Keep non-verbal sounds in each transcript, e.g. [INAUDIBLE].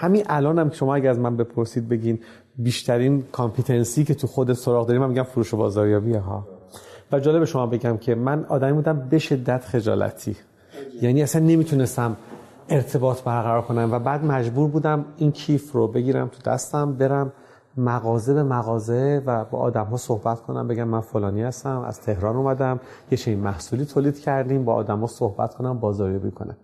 همین الانم هم شما اگه از من بپرسید بگین بیشترین کامپیتنسی که تو خود سراغ داریم من میگم فروش و بازاریابی ها و جالب شما بگم که من آدمی بودم به شدت خجالتی. یعنی اصلا نمی‌تونستم ارتباط برقرار کنم و بعد مجبور بودم این کیف رو بگیرم تو دستم برم مغازه به مغازه و با آدم ها صحبت کنم بگم من فلانی هستم از تهران اومدم یه چنین محصولی تولید کردیم با آدم ها صحبت کنم بازاریابی کنم.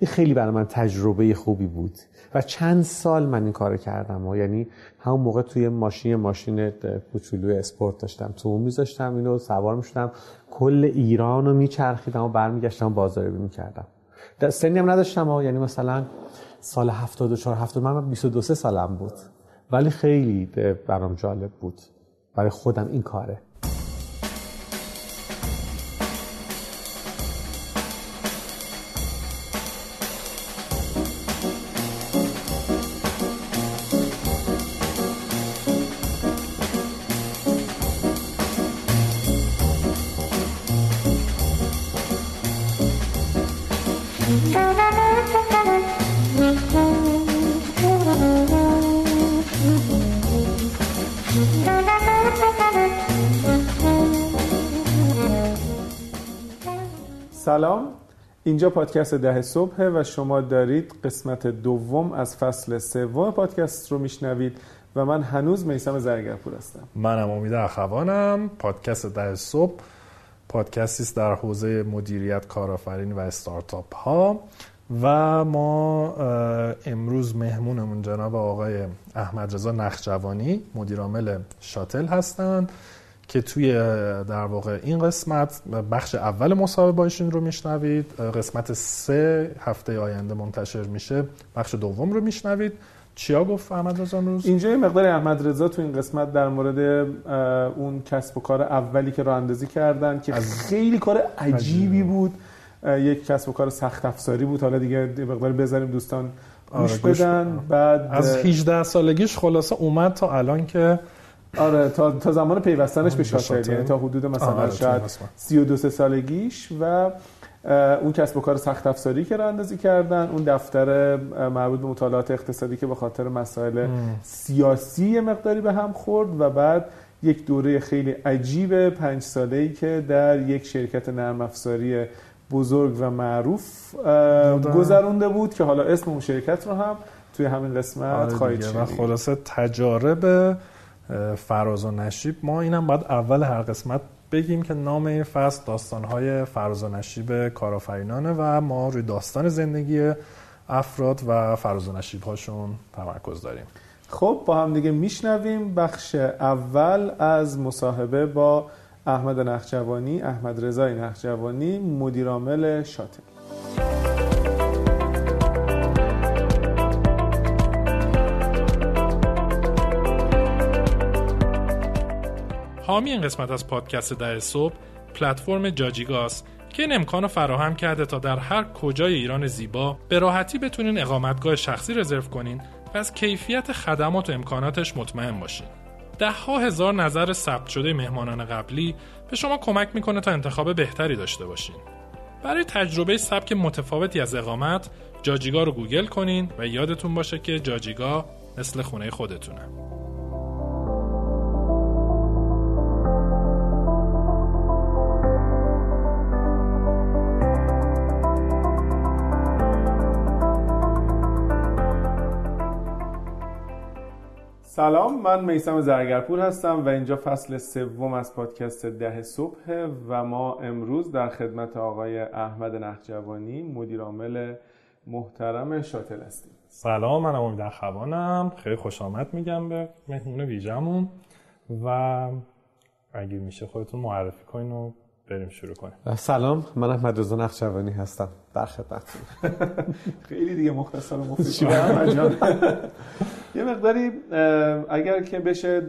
این خیلی برای من تجربه خوبی بود. و چند سال من این کار کردم و یعنی همون موقع توی ماشین ماشین کوچولوی اسپورت داشتم. تو میذاشتم اینو سوار می‌شدم. کل ایران رو میچرخیدم و برمیگشتم بازاریابی می‌کردم. سنی هم نداشتم یعنی مثلا سال 74 70 من 22 سالم بود. ولی خیلی برام جالب بود. برای خودم این کاره. اینجا پادکست ده صبح و شما دارید قسمت دوم از فصل سوم پادکست رو میشنوید و من هنوز میسم زرگرپور هستم. منم امید اخوانم. پادکست ده صبح پادکستی است در حوزه مدیریت کارآفرینی و استارتاپ ها و ما امروز مهمونمون جناب آقای احمد رضا نخجوانی مدیرعامل شاتل هستند. که توی در واقع این قسمت بخش اول مصاحبه با ایشون رو میشنوید. قسمت سه هفته آینده منتشر میشه. بخش دوم رو میشنوید. چیا گفت احمد رضا امروز؟ اینجا یه مقدار احمد رضا تو این قسمت در مورد اون کسب و کار اولی که راه اندازی کردن که خیلی کار عجیبی بود. یک کسب و کار سخت افزاری بود. حالا دیگه مقدار بذاریم دوستان گوش آره بدن. بعد از 18 سالگیش خلاصه اومد تا الان که آره تا, تا زمان پیوستنش به شاتل یعنی تا حدود مثلا آره شاید 32 سالگیش و اون کسب و کار سخت افزاری که راه اندازی کردن اون دفتر مربوط به مطالعات اقتصادی که به خاطر مسائل سیاسی مقداری به هم خورد و بعد یک دوره خیلی عجیب پنج ساله ای که در یک شرکت نرم افزاری بزرگ و معروف گذرونده بود که حالا اسم اون شرکت رو هم توی همین قسمت آره خواهید شنید. و خلاصه تجارب فراز و نشیب. ما اینم باید اول هر قسمت بگیم که نام این فصل داستانهای فراز و نشیب کارآفرینانه و ما روی داستان زندگی افراد و فراز و نشیب هاشون تمرکز داریم. خب با هم دیگه میشنویم بخش اول از مصاحبه با احمد نخجوانی احمد رضای نخجوانی مدیرعامل شاتل. حامی این قسمت از پادکست ده صبح پلتفرم جاجیگاس که این امکان فراهم کرده تا در هر کجای ایران زیبا به راحتی بتونین اقامتگاه شخصی رزرو کنین و از کیفیت خدمات و امکاناتش مطمئن باشین. ده ها هزار نظر ثبت شده مهمانان قبلی به شما کمک می‌کنه تا انتخاب بهتری داشته باشین. برای تجربه سبک متفاوتی از اقامت جاجیگا رو گوگل کنین و یادتون باشه که جاجیگا مثل خونه خودتونه. سلام من میسم زرگرپور هستم و اینجا فصل سوم از پادکست ده صبح و ما امروز در خدمت آقای احمد نخجوانی مدیر عامل محترم شاتل هستیم. سلام من امید اخوانم. خیلی خوش آمد میگم به مهمون ویژمون و اگه میشه خودتون معرفی کنین و بریم شروع کنیم. سلام من احمد رضا نخجوانی هستم. در خدمتتون [LAUGHS] خیلی دیگه مختصر و مفید یه مقداری اگر که بشه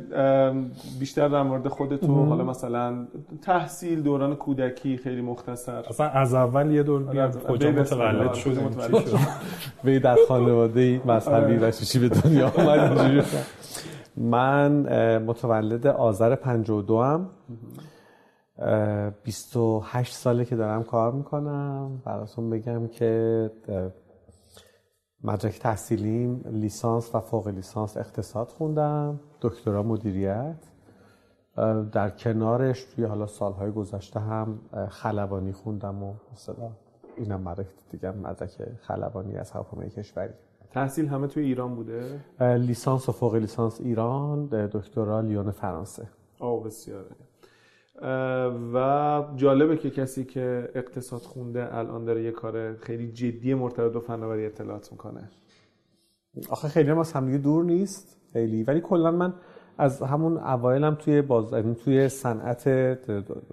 بیشتر در مورد خودتون حالا مثلا تحصیل دوران کودکی خیلی مختصر. اصلا از اول یه دور بیاد کجا متولد شد؟ به در خانواده مذهبی و چیزی به دنیا آمد. [LAUGHS] من متولد آذر 52 ام. 28 ساله که دارم کار می‌کنم. براتون بگم که مدرک تحصیلیم لیسانس و فوق لیسانس اقتصاد خوندم. دکترا مدیریت. در کنارش توی حالا سالهای گذشته هم خلبانی خوندم و مثلا اینم مدرک دیگه مدرک خلبانی از هواپیمای کشوری. تحصیل همه توی ایران بوده؟ لیسانس و فوق لیسانس ایران. دکترا لیون فرانسه. آه بسیاره. و جالبه که کسی که اقتصاد خونده الان داره یه کار خیلی جدی مرتبط با فناوری اطلاعات می‌کنه. آخه خیلی هم از همدیگه دور نیست خیلی. ولی کلا من از همون اوایلم توی باز یعنی توی صنعت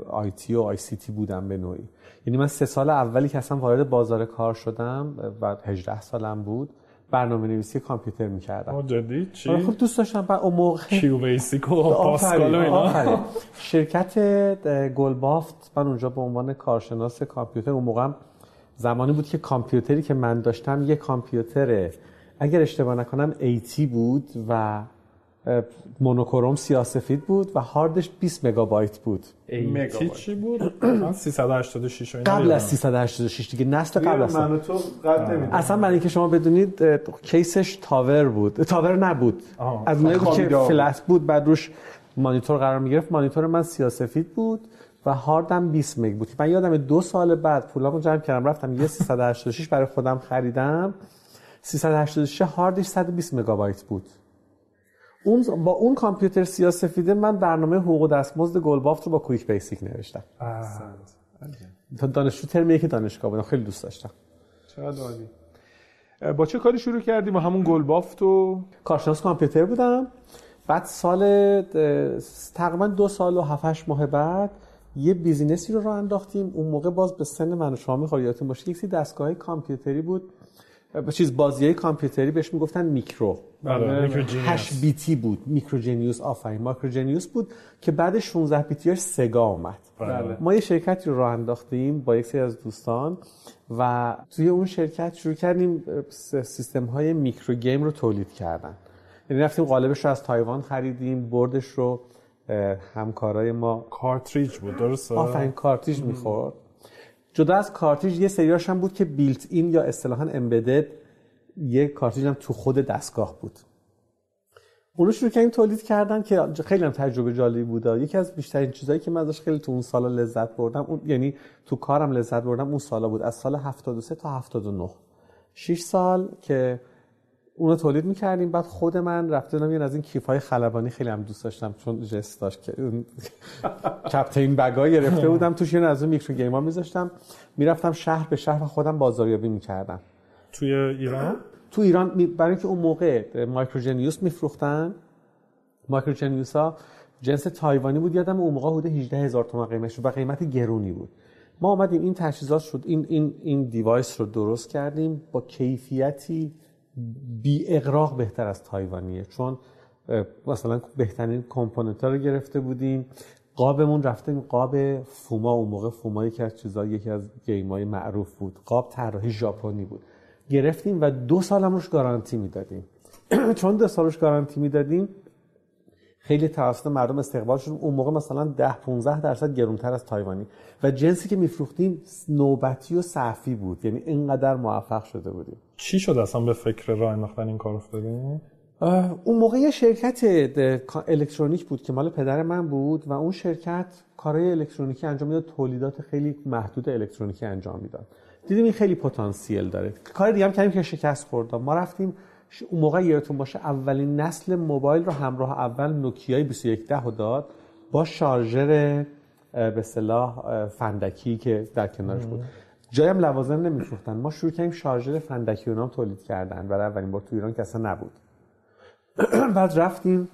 IT و ICT بودم به نوعی. یعنی من سه سال اولی که اصلا وارد بازار کار شدم و 18 سالم بود. برنامه نویسی کامپیوتر می‌کردم. جدی؟ چی؟ آره، خب دوست داشتم بعد اون موقع QBasic و Pascal اینا؟ شرکت گلبافت من اونجا به عنوان کارشناس کامپیوتر اون موقع زمانی بود که کامپیوتری که من داشتم یه کامپیوتر اگر اشتباه نکنم AT بود و مونوکروم سیاسفید بود و هاردش 20 مگابایت بود. ایتی چی بود؟ 386 قبل از 386 دیگه نسل قبل از من تو قبل اصلا برای اینکه شما بدونید کیسش تاور بود. تاور نبود. آه. از اونایی بود که فلت بود بعد روش مانیتور قرار می‌گرفت. مانیتور من سیاسفید بود و هاردم 20 مگ بود. من یادم دو سال بعد پولامو جمع کردم رفتم یه 386 برای خودم خریدم. 386 هاردش 120 مگابایت بود. اون با اون کامپیوتر سیاه سفیده من برنامه حقوق دستمزد گلبافت رو با QuickBasic نوشتم. دانشجو ترم که دانشگاه بودم. خیلی دوست داشتم. چقدر عالی. با چه کاری شروع کردی با همون گلبافت و کارشناس کامپیوتر بودم. بعد سال تقریبا دو سال و هفتش ماه بعد یه business ی رو راه انداختیم. اون موقع باز به سن من و شما می‌خواد یادتون باشه یک سری دستگاه کامپیوتری بود. چیز بازی کامپیوتری بهش می‌گفتن میکرو. بله 8 بیتی بود Micro Genius آفرین Micro Genius بود که بعد 16 بیتیاش Sega اومد. بله. ما یه شرکتی رو راه انداختیم با یک سری از دوستان و توی اون شرکت شروع کردیم سیستم های micro game رو تولید کردن. یعنی رفتیم قالبش رو از تایوان خریدیم بردش رو همکارای ما کارتریج بود درسته؟ آفرین کارتریج می‌خورد. جدا از کارتریج یه سریاش هم بود که built-in یا اصطلاحا embedded یه کارتریج هم تو خود دستگاه بود. اونو شروع کردیم تولید کردن که خیلی هم تجربه جالبی بود. یکی از بیشترین چیزایی که من ازش خیلی تو اون سالا لذت بردم اون یعنی تو کارم لذت بردم اون سالا بود. از سال 73 تا 79 6 سال که اونو تولید می‌کردیم. بعد خود من رفتم یه از این کیف های خلبانی خیلی هم دوست داشتم چون ژست داشت که اون captain bag ا گرفته بودم. توش یه از اون micro game ها میذاشتم. می‌رفتم شهر به شهر و خودم بازاریابی می‌کردم. توی ایران؟ تو ایران برای اینکه اون موقع Micro Genius میفروختن Micro Genius ها جنس تایوانی بود. یادم اون موقع حدود 18 هزار تومان قیمتش و قیمت گرونی بود. ما اومدیم این تجهیزات شد این این این device رو درست کردیم. با کیفیتی بی اغراق بهتر از تایوانیه. چون مثلا بهترین component ها رو گرفته بودیم. قابمون رفته قاب فوما اون موقع فوما یکی از چیزا یکی از game های معروف بود. قاب طراحی ژاپنی بود. گرفتیم و دو سال هم روش گارانتی می‌دادیم. [CLEARS THROAT] چون دو سال روش گارانتی می‌دادیم خیلی توسط مردم استقبال شد اون موقع مثلا 10 15 درصد گرونتر از تایوانی. و جنسی که میفروختیم نوبتی و صفی بود. یعنی اینقدر موفق شده بودیم. چی شد اصلا به فکر راه انداختن این کار افتادیم اون موقع یه شرکت الکترونیک بود که مال پدر من بود و اون شرکت کارهای الکترونیکی انجام می‌داد تولیدات خیلی محدود الکترونیکی انجام می‌داد. دیدیم این خیلی پتانسیل داره. کار دیگه هم کردیم که شکست خورد ما رفتیم اون موقع یادتون باشه اولین نسل موبایل رو همراه اول نوکیای 2110 داد با شارژر به اصطلاح فندکی که در کنارش بود. جایم لوازم نمیفروختن. ما شروع کردیم شارژر فندکی اونام تولید کردن. برای اولین بار تو ایران که اصلا نبود. [CLEARS THROAT] بعد رفتیم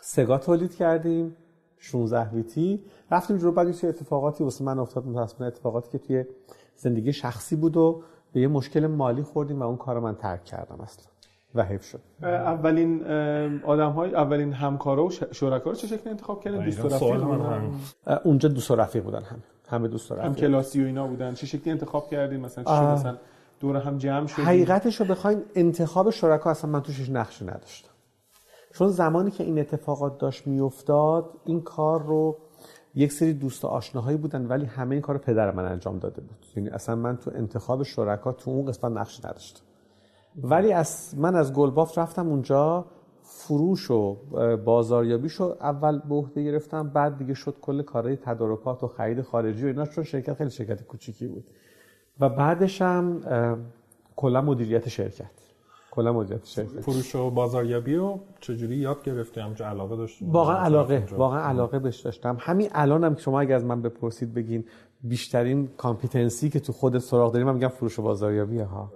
سگا تولید کردیم 16 بیتی رفتیم جلو بعد یه اتفاقاتی واسه من افتاد. متاسفانه اتفاقاتی که توی زندگی شخصی بود و به یه مشکل مالی خوردیم و اون کار من ترک کردم اصلا. و حیف شد اولین آدم های اولین همکارا و شرکا رو چه شکلی انتخاب کردن دوست و رفیق بودن؟ اونجا دوست و رفیق بودن هم همه دوست و رفیق هم کلاسی و اینا بودن. چه شکلی انتخاب کردین مثلا چی مثلا دور هم جمع شدیم؟ حقیقتش رو بخواین انتخاب شرکا اصلا من توش نقشی نداشتم. چون زمانی که این اتفاقات داشت میافتاد این کار رو یک سری دوست آشناهایی بودن ولی همه این کار پدر من انجام داده بود. یعنی اصلا من تو انتخاب شرکا تو اون قسمت نقش نداشتم. ولی از من از گلبافت رفتم اونجا. فروش و بازاریابیش رو اول به عهده گرفتم بعد دیگه شد کل کارهای تدارکات و خرید خارجی و اینا چون شرکت خیلی شرکت کوچیکی بود. و بعدش هم کلا مدیریت شرکت. کلا مدیریت شرکت. فروش و بازاریابی رو چجوری یاد گرفتی؟ همچه علاقه داشتی واقعا علاقه واقعا علاقه بهش داشتم. همین الانم هم که شما اگه از من بپرسید بگین بیشترین competency که تو خود سراغ داریم من میگم فروش و بازاریابی ها.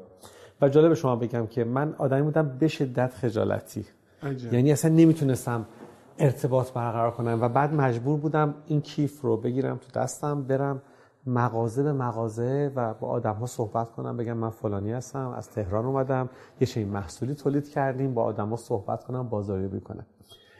و جالب شما بگم که من آدمی بودم به شدت خجالتی. یعنی اصلا نمی‌تونستم ارتباط برقرار کنم و بعد مجبور بودم این کیف رو بگیرم تو دستم برم مغازه به مغازه و با آدم ها صحبت کنم بگم من فلانی هستم از تهران اومدم یه شی محصولی تولید کردیم با آدم ها صحبت کنم بازاریابی کنم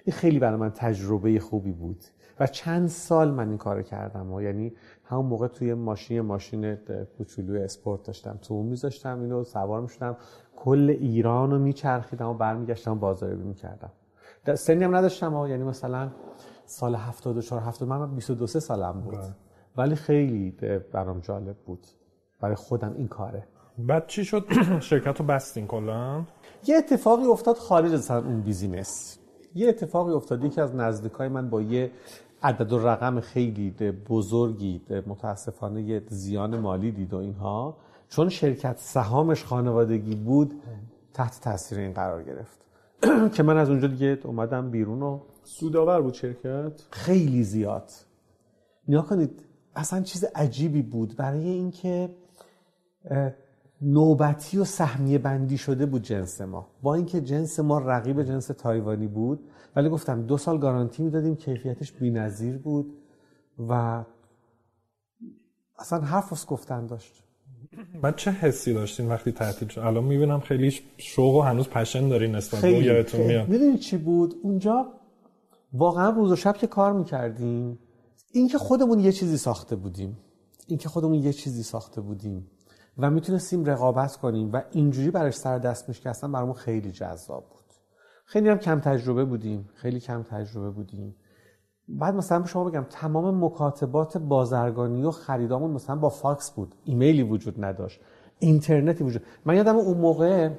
این خیلی برای من تجربه خوبی بود و چند سال من این کار کردم و یعنی همون موقع توی ماشین ماشین کوچولو اسپورت داشتم تو اون میذاشتم اینو سوار می‌شدم. کل ایران رو میچرخیدم و برمیگشتم بازاریابی می‌کردم. سنی هم نداشتم یعنی مثلا سال 74 70 من 22 سالم بود. بله. ولی خیلی برام جالب بود. برای خودم این کاره. بعد چی شد؟ شرکت رو بستین کلا؟ یه اتفاقی افتاد خارج از اون بیزینس. یه اتفاقی افتاد. که از نزدیکای من با یه عدد و رقم خیلی بزرگی متاسفانه یه زیان مالی دید و اینها. چون شرکت سهامش خانوادگی بود تحت تاثیر این قرار گرفت. [CLEARS THROAT] که من از اونجا دیگه اومدم بیرون و سودآور بود شرکت؟ خیلی زیاد. نیا کنید اصلا چیز عجیبی بود. برای اینکه نوبتی و سهمیه بندی شده بود جنس ما. با اینکه جنس ما رقیب جنس تایوانی بود ولی گفتم دو سال گارانتی می‌دادیم کیفیتش بی‌نظیر بود و اصلا حرف گفتن داشت. بعد چه حسی داشتین وقتی تعطیل شد؟ الان می‌بینم خیلی شوق و هنوز پشن داری نسبت به یادتون میاد. می‌دونی چی بود؟ اونجا واقعا روز و شب که کار می‌کردیم اینکه خودمون یه چیزی ساخته بودیم. اینکه خودمون یه چیزی ساخته بودیم و می‌تونستیم رقابت کنیم و اینجوری براش سر دست میشکستن برامون خیلی جذاب بود. خیلی هم کم تجربه بودیم خیلی کم تجربه بودیم. بعد مثلا به شما بگم تمام مکاتبات بازرگانی و خریدامون مثلا با فاکس بود. ایمیلی وجود نداشت. اینترنتی وجود. من یادم اون موقع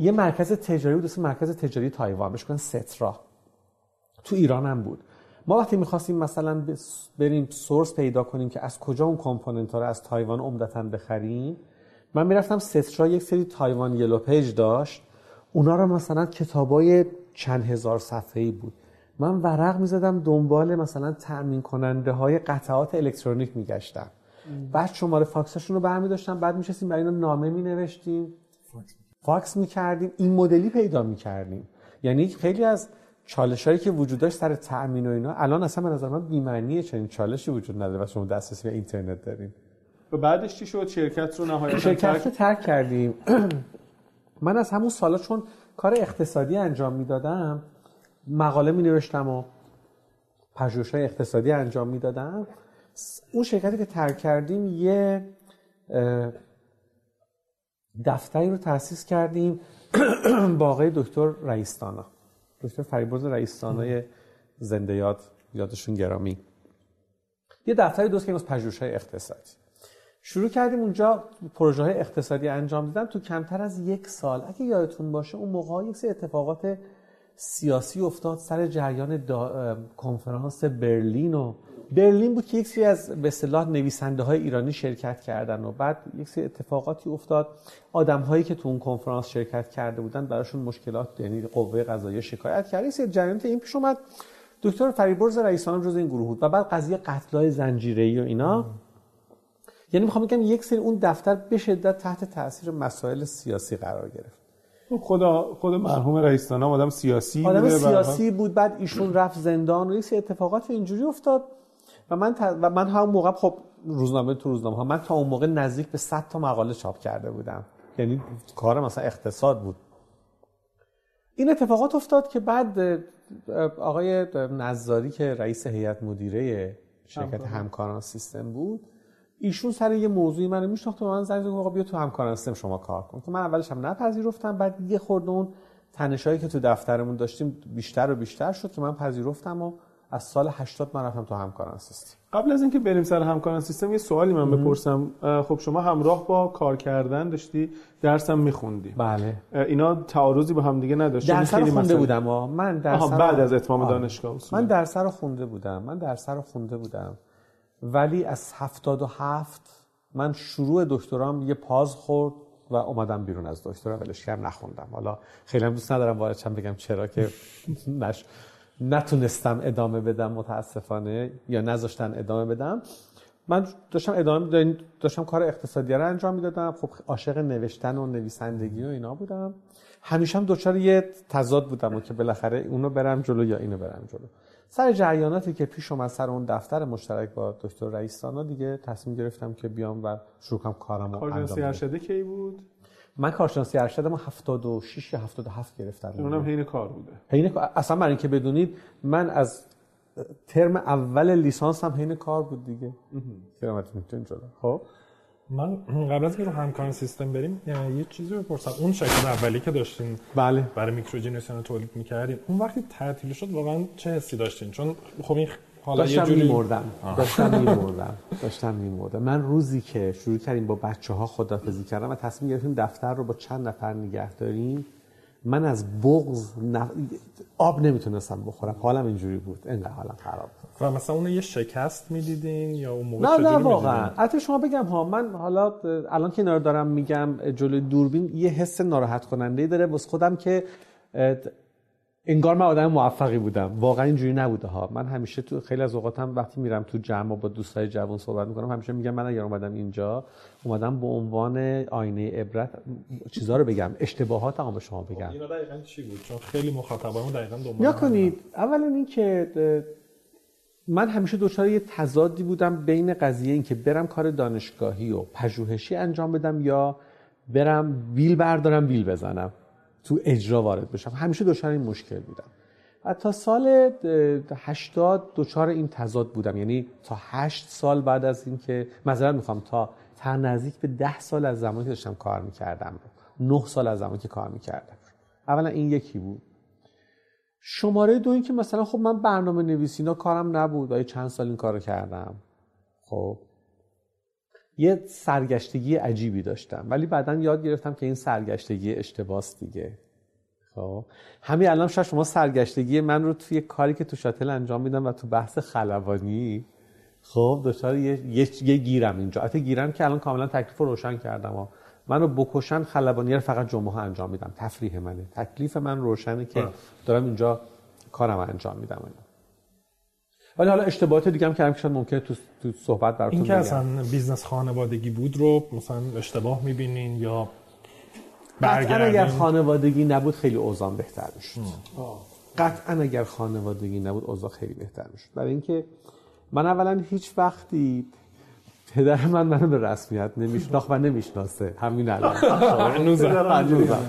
یه مرکز تجاری بود مرکز تجاری تایوان بهش CETRA. تو ایران هم بود. ما وقتی می‌خواستیم مثلا بریم source پیدا کنیم که از کجا اون component ها رو از تایوان عمدتا بخریم من می‌رفتم CETRA یک سری تایوان yellow page داشت. اونا رو مثلا کتابای چند هزار صفحه‌ای بود. من ورق می‌زدم دنبال مثلا تأمین کننده های قطعات الکترونیک میگشتم. بعد شماره فاکسشون رو برمی داشتم بعد میشستیم برای اینا نامه می نوشتیم فاکس می‌کردیم. این مدلی پیدا می‌کردیم. یعنی خیلی از چالش هایی که وجود داشت سر تأمین و اینا الان اصلا به نظر من بی‌معنیه چنین چالشی وجود نداره و شما دسترسی به اینترنت داریم و بعدش چی شد؟ شرکت رو نهایتا شرکت رو ترک کردیم. [CLEARS THROAT] من از همون سالا چون کار اقتصادی انجام می‌دادم مقاله می نوشتم و پژوهش های اقتصادی انجام می‌دادم اون شرکتی که ترک کردیم یه دفتری رو تأسیس کردیم [CLEARS THROAT] با آقای دکتر رئیستانا. دکتر فریبرز رئیستانای زنده یاد یادشون گرامی. یه دفتری دوست که از پژوهش های اقتصادی. شروع کردیم اونجا پروژه های اقتصادی انجام دیدن تو کمتر از یک سال اگه یادتون باشه اون موقع یک سری اتفاقات سیاسی افتاد سر جریان کنفرانس برلین و برلین بود که یک سری از به اصطلاح نویسنده های ایرانی شرکت کردن و بعد یک سری اتفاقاتی افتاد. آدم هایی که تو اون کنفرانس شرکت کرده بودن براشون مشکلات یعنی قوه قضاییه شکایت کرد. یک سری این پیش اومد. دکتر فریبرز رئیسان جز این گروه بود و بعد قضیه قتلای زنجیره‌ای و اینا. یعنی می‌خوام بگم یک سری اون دفتر به شدت تحت تاثیر مسائل سیاسی قرار گرفت. خدا خود مرحوم رئیس آدم سیاسی آدم سیاسی بود بعد ایشون رفت زندان و یک سری اتفاقات اینجوری افتاد. و من و من هم موقع خب روزنامه تو روزنامه ها من تا اون موقع نزدیک به 100 تا مقاله چاپ کرده بودم. یعنی کار مثلا اقتصاد بود. این اتفاقات افتاد که بعد آقای نظاری که رئیس هیئت مدیره شرکت همکاران سیستم بود ایشون سر یه موضوعی منو میشناخت و من زنگ زدم بیا تو همکاران سیستم شما کار کن. که من اولش هم نپذیرفتم بعد یه خورده اون تنشایی که تو دفترمون داشتیم بیشتر و بیشتر شد که من پذیرفتم و از سال 80 من رفتم تو همکاران سیستم. قبل از اینکه بریم سر همکاران سیستم یه سوالی من بپرسم. خب شما همراه با کار کردن داشتی درسم میخوندی؟ بله. اینا تعارضی با هم دیگه نداشت درس رو خونده بودم من درس بعد از اتمام دانشگاه اصولا. من درس رو خونده بودم من درس رو خونده بودم. ولی از 77 من شروع دکترام یه پاز خورد و اومدم بیرون از دکترا ولش کردم نخوندم. حالا خیلی دوست ندارم وارد بگم چرا که نش نتونستم ادامه بدم متاسفانه یا نذاشتن ادامه بدم. من داشتم ادامه داشتم کار اقتصادی رو انجام می‌دادم. خب عاشق نوشتن و نویسندگی و اینا بودم. همیشه هم دچار یه تضاد بودم و که بالاخره اونو برم جلو یا اینو برم جلو. سر جریاناتی که پیش اومد سر اون دفتر مشترک با دکتر رئیسانا دیگه تصمیم گرفتم که بیام و شروع کنم کارمو انجام ارشده کی بود؟ من کارشناسی ارشد ما 76 یا 77 گرفتم. اونم حین کار بوده. حین اصلا برای اینکه بدونید من از ترم اول لیسانس هم حین کار بود دیگه. کرامت می‌تونید جدا خب؟ من قبل از اینکه رو همکاران سیستم بریم یه چیزی بپرسم. اون شکل اولی که داشتین بله. برای میکروجنریشن تولید می‌کردین اون وقتی تعطیل شد واقعا چه حسی داشتین؟ چون خب این حالا داشتم یه جوری میمردم. داشتم [LAUGHS] میمردم. داشتم میمردم. من روزی که شروع کردیم با بچه ها خدافزی کردم و تصمیم گرفتیم دفتر رو با چند نفر نگه داریم من از بغض نف... آب نمی‌تونستم بخورم. حالم اینجوری بود. اینقدر حالم خراب و مثلا اون یه شکست می‌دیدین یا اون موقع نه نه واقعا. حتی شما بگم ها من حالا الان که اینا دارم میگم جلوی دوربین یه حس ناراحت کننده داره. واسه خودم که انگار من آدم موفقی بودم. واقعا اینجوری نبوده ها. من همیشه تو خیلی از اوقاتم وقتی میرم تو جمع با دوستای جوان صحبت می‌کنم همیشه میگم من اگر اومدم اینجا اومدم به عنوان آینه عبرت چیزا رو بگم. اشتباهات هم به شما بگم. اینا دقیقاً چی بود؟ چون خیلی مخاطبامون دقیقاً دنبال کنید. اولا اینکه من همیشه دچار یه تضادی بودم بین قضیه اینکه برم کار دانشگاهی و پژوهشی انجام بدم یا برم بیل بردارم بیل بزنم. تو اجرا وارد بشم. همیشه دچار این مشکل بودم. و تا سال 80 دچار این تضاد بودم. یعنی تا 8 سال بعد از اینکه معذرت می‌خوام تا تا نزدیک به 10 سال از زمانی که داشتم کار می‌کردم 9 سال از زمانی که کار می‌کردم. اولا این یکی بود. شماره دو این که مثلا خب من برنامه نویسی اینا کارم نبود. و چند سال این کارو کردم؟ خب یه سرگشتگی عجیبی داشتم. ولی بعدا یاد گرفتم که این سرگشتگی اشتباس دیگه. خب. همین الان شاید شما سرگشتگی من رو توی کاری که تو شاتل انجام میدم و تو بحث خلبانی خب دچار یه،, یه،, یه گیرم اینجا. حتی گیرم که الان کاملا تکلیف رو روشن کردم. و من رو بکشن خلبانی رو فقط جمعه ها انجام میدم. تفریح منه. تکلیف من روشنه که دارم اینجا کارم انجام میدم. ولی حالا اشتباهات دیگه هم که شاید ممکنه تو, تو صحبت براتون این که اصلا بیزنس خانوادگی بود رو مثلا اشتباه می‌بینین یا قطعا اگر خانوادگی نبود خیلی اوزان بهتر می‌شد. قطعا اگر خانوادگی نبود اوضاع خیلی بهتر می‌شد. برای اینکه من اولا هیچ وقتی پدر من منو به رسمیت نمیشناخت و نمی‌شناسه. همین الان. [LAUGHS] هنوزم.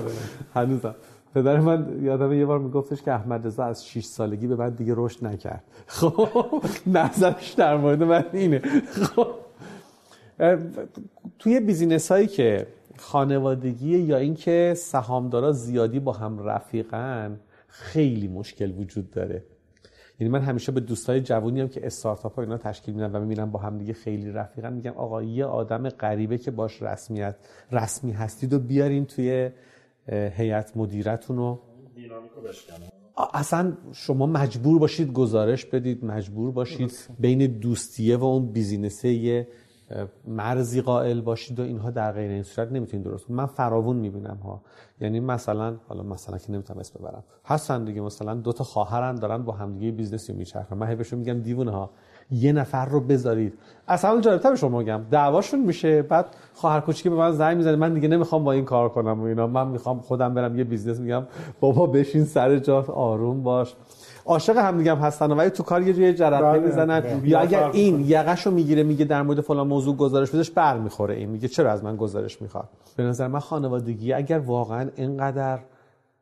هنوزم. پدر من یادم یه بار میگفتش که احمد رضا از 6 سالگی به بعد دیگه رشد نکرد. خب نظرش در مورد من اینه. خب توی بیزینس هایی که خانوادگی یا اینکه سهامدارا زیادی با هم رفیقن خیلی مشکل وجود داره. یعنی من همیشه به دوستای جوونی هم که استارتاپ ها اینا تشکیل میدن و می‌بینم با هم دیگه خیلی رفیقن میگم آقا یه آدم غریبه که باش رسمیت رسمی هستید و بیارین توی هیئت مدیرتون رو؟ اصلا شما مجبور باشید گزارش بدید مجبور باشید بین دوستیه و اون بیزینسه یه مرزی قائل باشید و اینها در غیر این صورت نمی‌تونید درست من فراوون می‌بینم ها. یعنی مثلا حالا مثلا که نمی‌تونم اسم ببرم. هستن دیگه مثلا دو تا خواهرن دارن با همدیگه business ی میچرخونن. من بهشون میگم دیوونه ها. یه نفر رو بذارید. اصلا جالبتر به شما میگم. دعواشون میشه بعد خواهر کوچیک به من زنگ می‌زنه. من دیگه نمی‌خوام با این کار کنم و اینا. من می‌خوام خودم برم یه business میگم. بابا بشین سر جات آروم باش. عاشق هم دیگه هم هستن ولی تو کار یه جوری جرقه بله، می‌زنن بله. یا اگر این یقشو می‌گیره میگه در مورد فلان موضوع گزارش بدش بر می‌خوره این. میگه چرا از من گزارش می‌خواد؟ به نظر من خانوادگی اگر واقعا اینقدر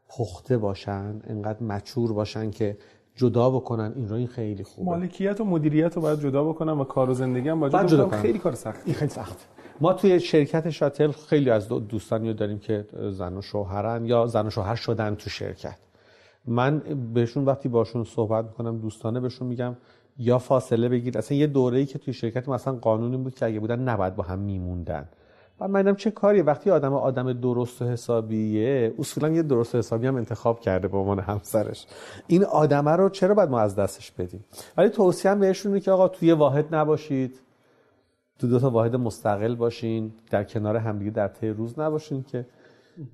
پخته باشن اینقدر مچور باشن که جدا بکنن این رو این خیلی خوبه. مالکیت و مدیریت رو باید جدا بکنن و کار و زندگی هم باید جدا, کنن. خیلی کار سخت این خیلی سخت ما توی شرکت شاتل خیلی از دوستانی داریم که زن و شوهرن یا زن و شوهر شدن تو شرکت. من بهشون وقتی باشون صحبت می‌کنم دوستانه بهشون میگم یا فاصله بگیر. اصلا یه دوره‌ای که توی شرکت مثلا قانونی بود که اگه بودن نباید با هم میموندن. و منم چه کاریه وقتی آدم آدم درست و حسابیه اصولا یه درست و حسابی هم انتخاب کرده به عنوان همسرش. این آدمه رو چرا باید ما از دستش بدیم؟ ولی توصیه هم بهشونه که آقا توی واحد نباشید. تو دو تا واحد مستقل باشین. در کنار همدیگه در طی روز نباشین که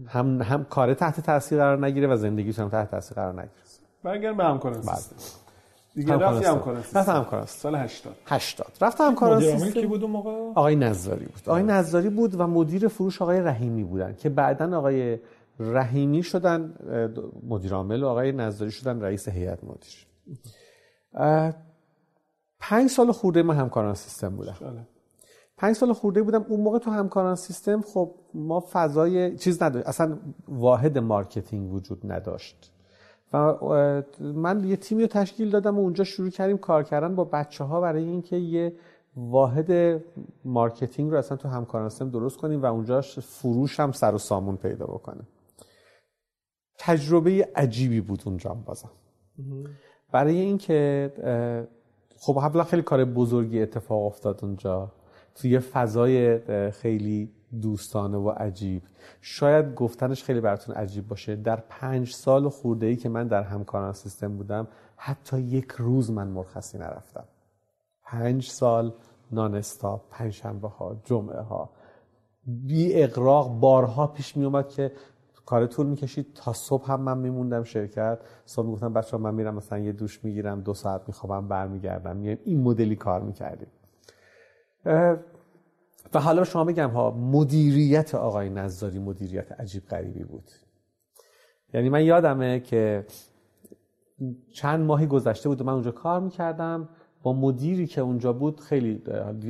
هم هم کار تحت تاثیر قرار نگیره و زندگی هم تحت تاثیر قرار نگیره. برگردیم به همکاران بله. سیستم. دیگه رفتی همکاران سیستم رفت همکاران سال 80 80 رفت مدیر عامل کی بود اون موقع؟ آقای نظاری بود. آقای نظاری بود و مدیر فروش آقای رحیمی بودن که بعدا آقای رحیمی شدن مدیر عامل و آقای نظاری شدن رئیس هیئت مدیره. پنج سال خورده ما همکاران سیستم بودم. بله. پنج سال خورده بودم. اون موقع تو همکاران سیستم خب ما فضای چیز نداشت. اصلا واحد marketing وجود نداشت. و من یه تیمی رو تشکیل دادم و اونجا شروع کردیم کار کردن با بچه ها برای اینکه یه واحد marketing رو اصلا تو همکاران سیستم درست کنیم و اونجا فروش هم سر و سامون پیدا بکنه. تجربه عجیبی بود اونجا بازم. برای اینکه خب اولا خیلی کار بزرگی اتفاق افتاد اونجا. توی فضای اه، خیلی دوستانه و عجیب. شاید گفتنش خیلی براتون عجیب باشه. در پنج سال خورده ای که من در همکاران سیستم بودم حتی یک روز من مرخصی نرفتم. پنج سال نان استاپ پنج شنبه ها جمعه ها بی اقراق بارها پیش می اومد که کار طول می‌کشید. تا صبح هم من میموندم شرکت. صبح می‌گفتم بچه من میرم مثلا یه دوش می‌گیرم دو ساعت میخوابم برمیگردم. میایم این مدلی کار می‌کردیم. و حالا شما بگم ها مدیریت آقای نظاری مدیریت عجیب غریبی بود. یعنی من یادمه که چند ماهی گذشته بود و من اونجا کار می‌کردم. با مدیری که اونجا بود خیلی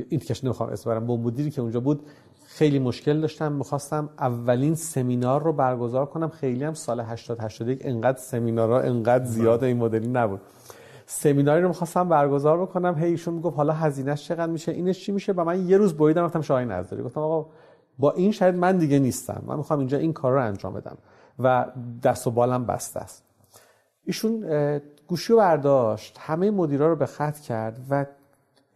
این کش نمی‌خوام اسم برم با مدیری که اونجا بود خیلی مشکل داشتم. می‌خواستم اولین سمینار رو برگزار کنم. خیلی هم سال 80 81 انقدر سمینارها انقدر زیاد این مدلی نبود. سمیناری رو می‌خواستم برگزار بکنم. هی ایشون می‌گفت حالا هزینهش چقدر میشه؟ اینش چی میشه؟ و من یه روز بریدم رفتم شاهین نظری گفتم آقا با این شاید من دیگه نیستم. من می‌خوام اینجا این کار رو انجام بدم. و دست و بالم بسته است. ایشون گوشی برداشت. همه مدیرا رو به خط کرد و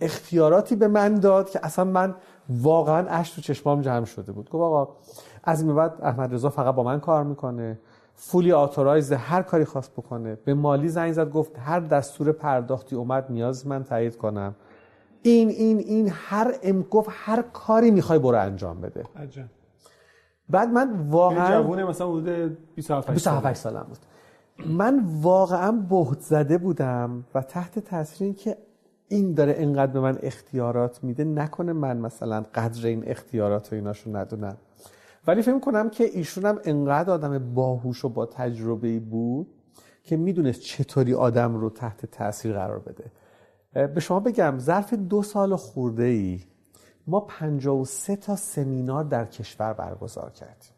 اختیاراتی به من داد که اصلا من واقعا اش تو چشمام جمع شده بود. گفت آقا از این بعد احمد رضا فقط با من کار می‌کنه. فولی آتورایز هر کاری خواست بکنه. به مالی زنگ زد گفت هر دستور پرداختی اومد نیاز من تایید کنم. این این این هر ام گفت هر کاری می‌خوای برو انجام بده. عجب. بعد من واقعا جوونه مثلا حدود 27 27 سالم بود. من واقعا بهت زده بودم و تحت تاثیر این که این داره انقدر به من اختیارات میده نکنه من مثلا قدر این اختیارات و ایناشو ندونم. ولی فکر کنم که ایشون هم انقدر آدم باهوش و با تجربه بود که می‌دونست چطوری آدم رو تحت تاثیر قرار بده. به شما بگم ظرف دو سال خورده ای ما 53 تا سمینار در کشور برگزار کردیم.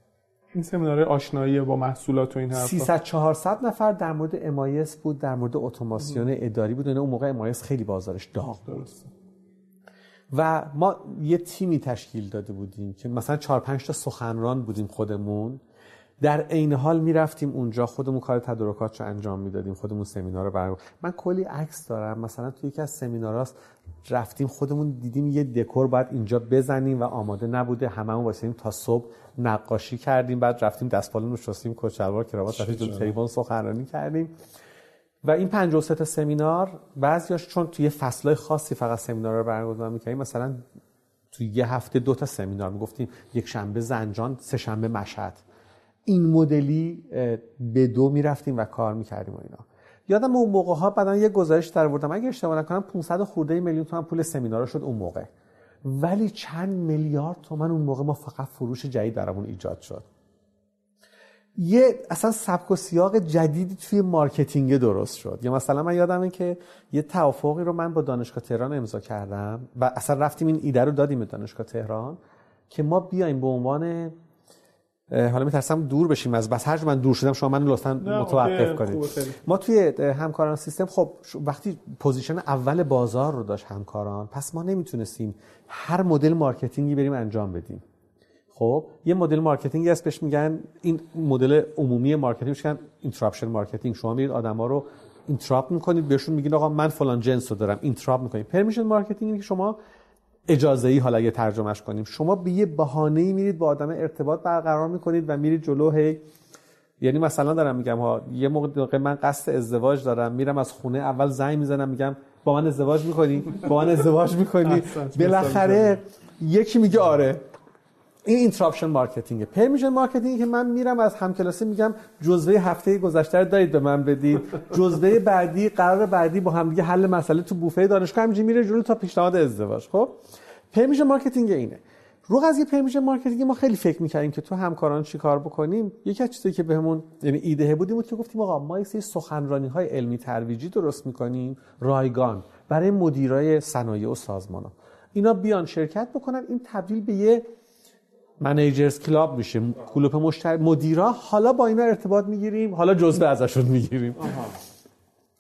این سمینار آشنایی با محصولات و این حرفا. 300 400 نفر در مورد امایس بود در مورد اتوماسیون اداری بود. اون موقع امایس خیلی بازارش داغ بود. و ما یه تیمی تشکیل داده بودیم که مثلا 4 5 تا سخنران بودیم خودمون. در عین حال می‌رفتیم اونجا خودمون کار تدارکات رو انجام می‌دادیم خودمون سمینار رو برگزار من کلی عکس دارم مثلا توی یکی از سمیناراست رفتیم خودمون دیدیم یه دکور باید اینجا بزنیم و آماده نبوده هممون واسیم تا صبح نقاشی کردیم بعد رفتیم دستپالون رو شستیم کچلوار کراوات رفتیم جلوی تریبون سخنرانی کردیم. و این 53 تا سمینار بعضیاش چون توی فصلهای خاصی فقط سمینار رو برگزار می‌کردیم مثلا توی یه هفته دو تا سمینار می‌گفتیم یک شنبه زنجان سه شنبه مشهد. این مدلی به دو می‌رفتیم و کار می‌کردیم و اینا. یادم اون موقع ها بعدا یه گزارش در آوردم. اگه اشتباه نکنم 500 خورده میلیون تومن پول سمینار شد اون موقع. ولی چند میلیارد تومن اون موقع ما فقط فروش جدید برامون ایجاد شد. یه اصلا سبک و سیاق جدیدی توی marketing درست شد. یا مثلا من یادمه که یه توافقی رو من با دانشگاه تهران امضا کردم و اصلا رفتیم این ایده رو دادیم به دانشگاه تهران که ما بیایم به عنوان حالا میترسم دور بشیم از بس هر من دور شدم شما من لطفا متوقف کنید. ما توی همکاران سیستم خب وقتی position اول بازار رو داشت همکاران پس ما نمی‌تونستیم هر مدل marketing ی بریم انجام بدیم. خب یه مدل marketing هست بهش میگن این مدل عمومی marketing میگن interruption marketing شما میرید آدما رو interrupt می‌کنید بهشون میگین آقا من فلان جنس رو دارم interrupt می‌کنید. permission marketing که شما اجازه ای حالا یه ترجمهش کنیم. شما به یه بهانه ای میرید با آدم ارتباط برقرار می‌کنید و میرید جلو هی یعنی مثلا دارم میگم ها یه موقع من قصد ازدواج دارم میرم از خونه اول زنگ می‌زنم میگم با من ازدواج می‌کنی؟ با من ازدواج می‌کنی؟ [LAUGHS] بالاخره یکی میگه آره. این interruption marketing permission marketing که من میرم از همکلاسی میگم جزوه هفته گذشته دارید به من بدید. جزوه بعدی قرار بعدی با هم دیگه حل مسئله تو بوفه دانشگاه همینجوری میره جلو تا پیشنهاد ازدواج. خب؟ permission marketing اینه. رو قضیه permission marketing ما خیلی فکر می‌کردیم که تو همکاران چی کار بکنیم؟ یکی از چیزایی که بهمون یعنی ایده بودیم بود که گفتیم آقا ما یه سری سخنرانی های علمی ترویجی درست می‌کنیم. رایگان. برای مدیرای صنایع و سازمان. اینا بیان شرکت بکنن. این تبدیل به یه managers club میشه کلوپ مشتری مدیرا حالا با اینا ارتباط می‌گیریم حالا جزوه ازشون می‌گیریم.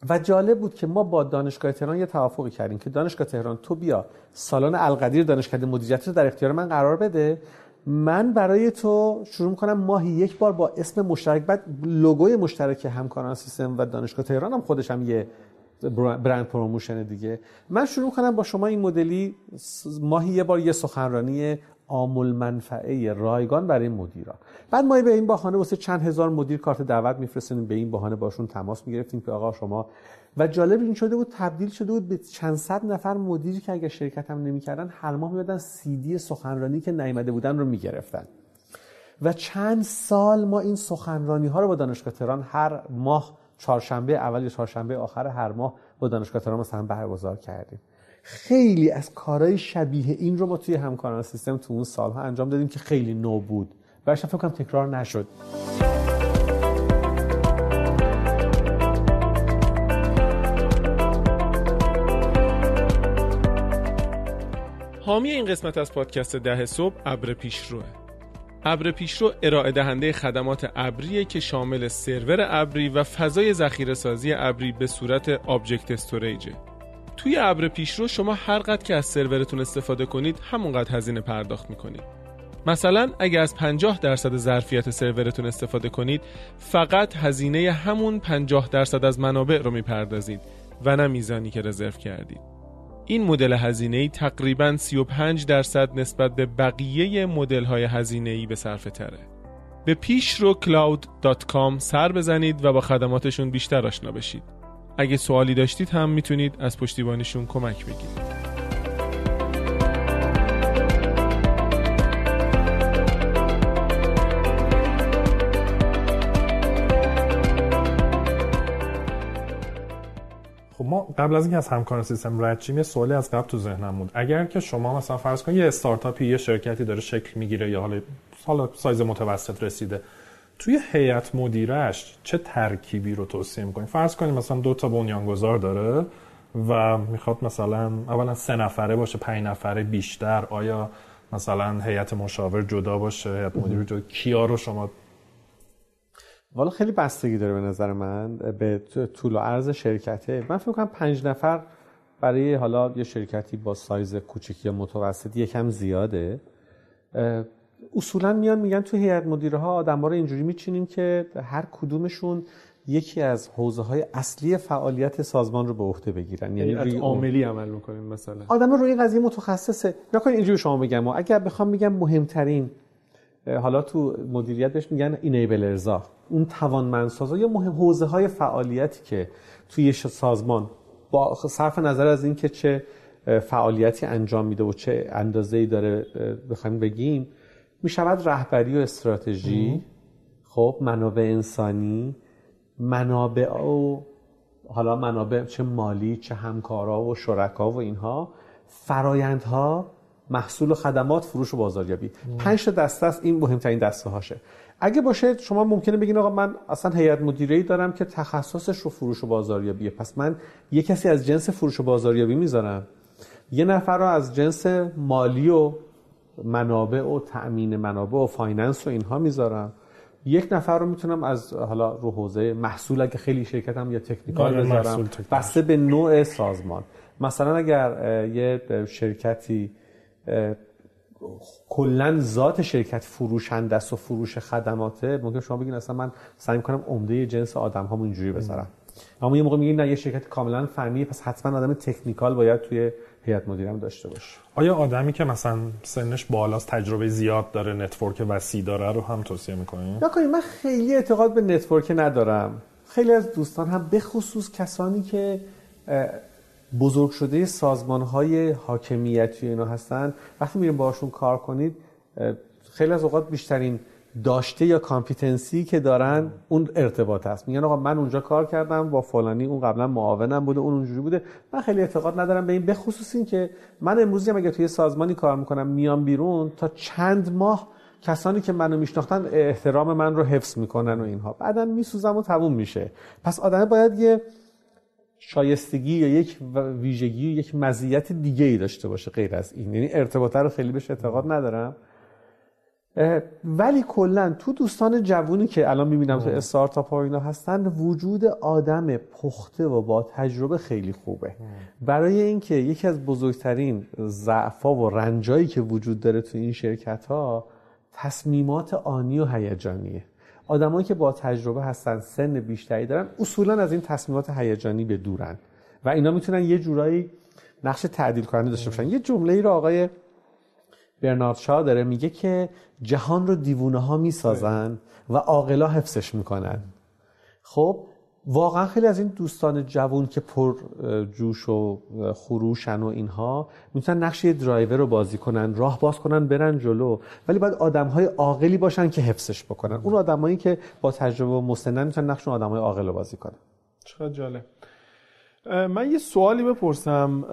و جالب بود که ما با دانشگاه تهران یه توافقی کردیم که دانشگاه تهران تو بیا سالن القدیر دانشکده مدیریت رو در اختیار من قرار بده. من برای تو شروع کنم ماهی یک بار با اسم مشترک بعد لوگوی مشترک همکاران سیستم و دانشگاه تهران هم خودش هم یه brand promotion دیگه. من شروع کنم با شما این مدلی ماهی یه بار یه سخنرانی عام‌المنفعه رایگان برای مدیرا بعد ما به این بهانه واسه چند هزار مدیر کارت دعوت میفرستیم به این بهانه باشون تماس می‌گرفتیم که آقا شما و جالب این شده بود تبدیل شده بود به چند صد نفر مدیری که اگر شرکت هم نمی‌کردن هر ماه میادن سی دی سخنرانی که نیامده بودن رو می‌گرفتن. و چند سال ما این سخنرانی ها رو با دانشگاه تهران هر ماه چهارشنبه اول یا چهارشنبه آخر هر ماه با دانشگاه تهران مثلا برگزار کردیم. خیلی از کارهای شبیه این رو ما توی همکاران سیستم تو اون سالها انجام دادیم که خیلی نو بود. و فکر کنم تکرار نشد. حامی این قسمت از پادکست ده صبح ابر پیشروه ابر پیشرو ارائه دهنده خدمات ابریه که شامل سرور ابری و فضای ذخیره سازی ابری به صورت object storage ه توی ابر پیشرو شما هر قد که از سرورتون استفاده کنید همونقدر هزینه پرداخت می‌کنید. مثلا اگر از 50 درصد ظرفیت سرورتون استفاده کنید فقط هزینه همون 50 درصد از منابع رو می‌پردازید و نه میزانی که رزرو کردید. این مدل هزینه ای تقریبا 35 درصد نسبت به بقیه مدل های هزینه ای به صرفه تره. به پیشرو cloud.com سر بزنید و با خدماتشون بیشتر آشنا بشید. اگه سوالی داشتید هم می‌تونید از پشتیبانیشون کمک بگیرید. خب ما قبل از اینکه از همکار سیستم رد یه سوالی از قبل تو ذهنم بود. اگر که شما مثلا فرض کنید یه استارتاپی یه شرکتی داره شکل می‌گیره یا حالا سایز متوسط رسیده توی هیئت مدیرش چه ترکیبی رو توصیه می‌کنید فرض کنید مثلا دو تا بنیانگذار داره و می‌خواد مثلا اولا سه نفره باشه پنج نفره بیشتر. آیا مثلا هیئت مشاور جدا باشه؟ هیئت مدیر جدا. کیا رو شما؟ والا خیلی بستگی داره به نظر من به طول و عرض شرکته. من فکر کنم پنج نفر برای حالا یه شرکتی با سایز کوچکی یا متوسط یکم زیاده. اصولا میان میگن تو هیئت مدیره ها آدم ها رو اینجوری میچینیم که هر کدومشون یکی از حوزه های اصلی فعالیت سازمان رو به عهده بگیرن. یعنی روی عاملی عمل می‌کنیم مثلا. آدم روی این قضیه متخصصه. نکنید اینجوری شما بگم. اگر بخوام میگم مهمترین حالا تو مدیریت بهش میگن اینیبلرزا اون توانمندسازا یا مهم حوزه های فعالیتی که توی سازمان با صرف نظر از اینکه چه فعالیتی انجام میده و چه اندازه‌ای داره بخوایم بگیم می شود رهبری و استراتژی. خب منابع انسانی منابع و حالا منابع چه مالی چه همکارا و شرکا و اینها فرایندها محصول و خدمات فروش و بازاریابی. پنج تا دسته است این مهمترین دسته هاشه. اگه باشه شما ممکنه بگین آقا من اصلا هیئت مدیره ای دارم که تخصصش رو فروش و بازاریابیه. پس من یه کسی از جنس فروش و بازاریابی می‌ذارم. یه نفر رو از جنس مالی و منابع و تأمین منابع و finance و اینها می‌ذارم. یک نفر رو می‌تونم از حالا رو حوزه محصول اگه خیلی شرکتم یا technical بذارم بسته به نوع سازمان. مثلا اگر یه شرکتی کلا ذات شرکت فروشنده است و فروش خدماته ممکن شما بگین اصلا من سعی کنم عمده جنس آدم ها اینجوری بذارم. اما یه موقع میگین نه یه شرکت کاملا فنی پس حتما آدم technical باید توی هیئت مدیره داشته باشه آیا آدمی که مثلا سنش بالاست تجربه زیاد داره network وسیع داره رو هم توصیه می‌کنی؟ نکنید من خیلی اعتقاد به network ندارم خیلی از دوستان هم به خصوص کسانی که بزرگ شده سازمان های حاکمیتی اینا هستن وقتی میریم باشون کار کنید خیلی از اوقات بیشترین داشته یا کامپیتنسی که دارن اون ارتباط هست. میگن آقا من اونجا کار کردم با فلانی اون قبلا معاونم بوده اون اونجوری بوده. من خیلی اعتقاد ندارم به این بخصوص این که من امروزی هم اگه توی سازمانی کار می‌کنم میام بیرون تا چند ماه کسانی که منو میشناختن احترام من رو حفظ می‌کنن و اینها. بعدا میسوزم و تموم میشه. پس آدم باید یه شایستگی یا یک ویژگی یک مزیت دیگه ای داشته باشه غیر از این. یعنی ارتباطه رو خیلی بهش اعتقاد ندارم. ولی کلا تو دوستان جوونی که الان می‌بینم تو استارتاپ ها اینا هستن وجود آدم پخته و با تجربه خیلی خوبه. برای اینکه یکی از بزرگترین ضعفا و رنجایی که وجود داره تو این شرکت ها تصمیمات آنی و هیجانیه. آدمایی که با تجربه هستن سن بیشتری دارن اصولا از این تصمیمات هیجانی به دورن. و اینا می‌تونن یه جورایی نقش تعدیل کننده داشته باشن. یه جمله ای رو آقای برنارد شا داره میگه که جهان رو دیوونه ها می‌سازن و عاقلا حفظش می‌کنن. خب واقعا خیلی از این دوستان جوون که پر جوش و خروشن و اینها می‌تونن نقش یه درایور رو بازی کنن راه باز کنن برن جلو. ولی باید آدم های عاقلی باشن که حفظش بکنن. اون آدمایی که با تجربه و مسنن می‌تونن نقش آدم های عاقل رو بازی کنن. چقدر جالب. من یه سوالی بپرسم.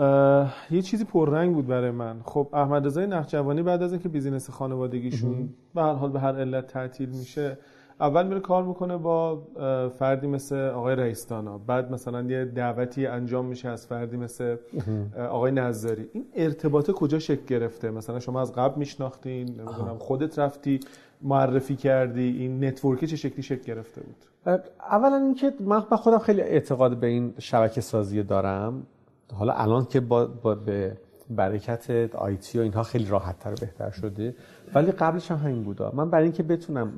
یه چیزی پررنگ بود برای من. خب احمد رضای نخجوانی بعد از اینکه business خانوادگیشون به هر حال به هر علت تعطیل میشه اول میره کار می‌کنه با فردی مثل آقای رئیستانا بعد مثلا یه دعوتی انجام میشه از فردی مثل آقای نظاری این ارتباط کجا شکل گرفته؟ مثلا شما از قبل میشناختین نمی‌دونم خودت رفتی معرفی کردی این network چه شکلی شکل گرفته بود؟ اولا اینکه من خودم خیلی اعتقاد به این شبکه سازی دارم. حالا الان که با, با به برکت IT و اینها خیلی راحت تر و بهتر شده. ولی قبلش هم همین بودا. من برای اینکه بتونم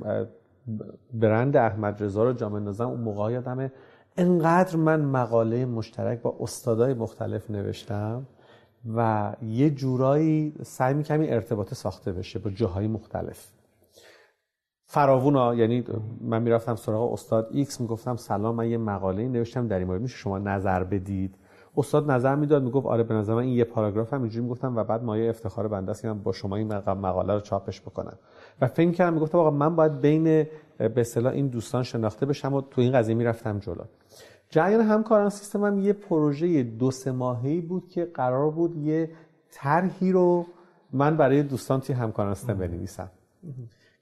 برند احمد رضا رو جا بندازم اون موقع یادمه انقدر من مقاله مشترک با استادای مختلف نوشتم و یه جورایی سعی می‌کنم این ارتباط ساخته بشه با جاهای مختلف. فراوونا یعنی من می‌رفتم سراغ استاد X می‌گفتم سلام من یه مقاله نوشتم در این مورد میشه شما نظر بدید؟ استاد نظر می‌داد می‌گفت آره به نظر من این یه پاراگراف هم اینجوری می‌گفتم و بعد مایه افتخار بنده است که با شما این مقاله رو چاپش بکنم. و فکر کردم می‌گفتم آقا من باید بین به اصطلاح این دوستان شناخته بشم و تو این قضیه می‌رفتم جلو. جریان همکاران سیستمم یه پروژه دو سه ماهه‌ای بود که قرار بود یه طرحی رو من برای دوستان توی همکاران سیستم بنویسم.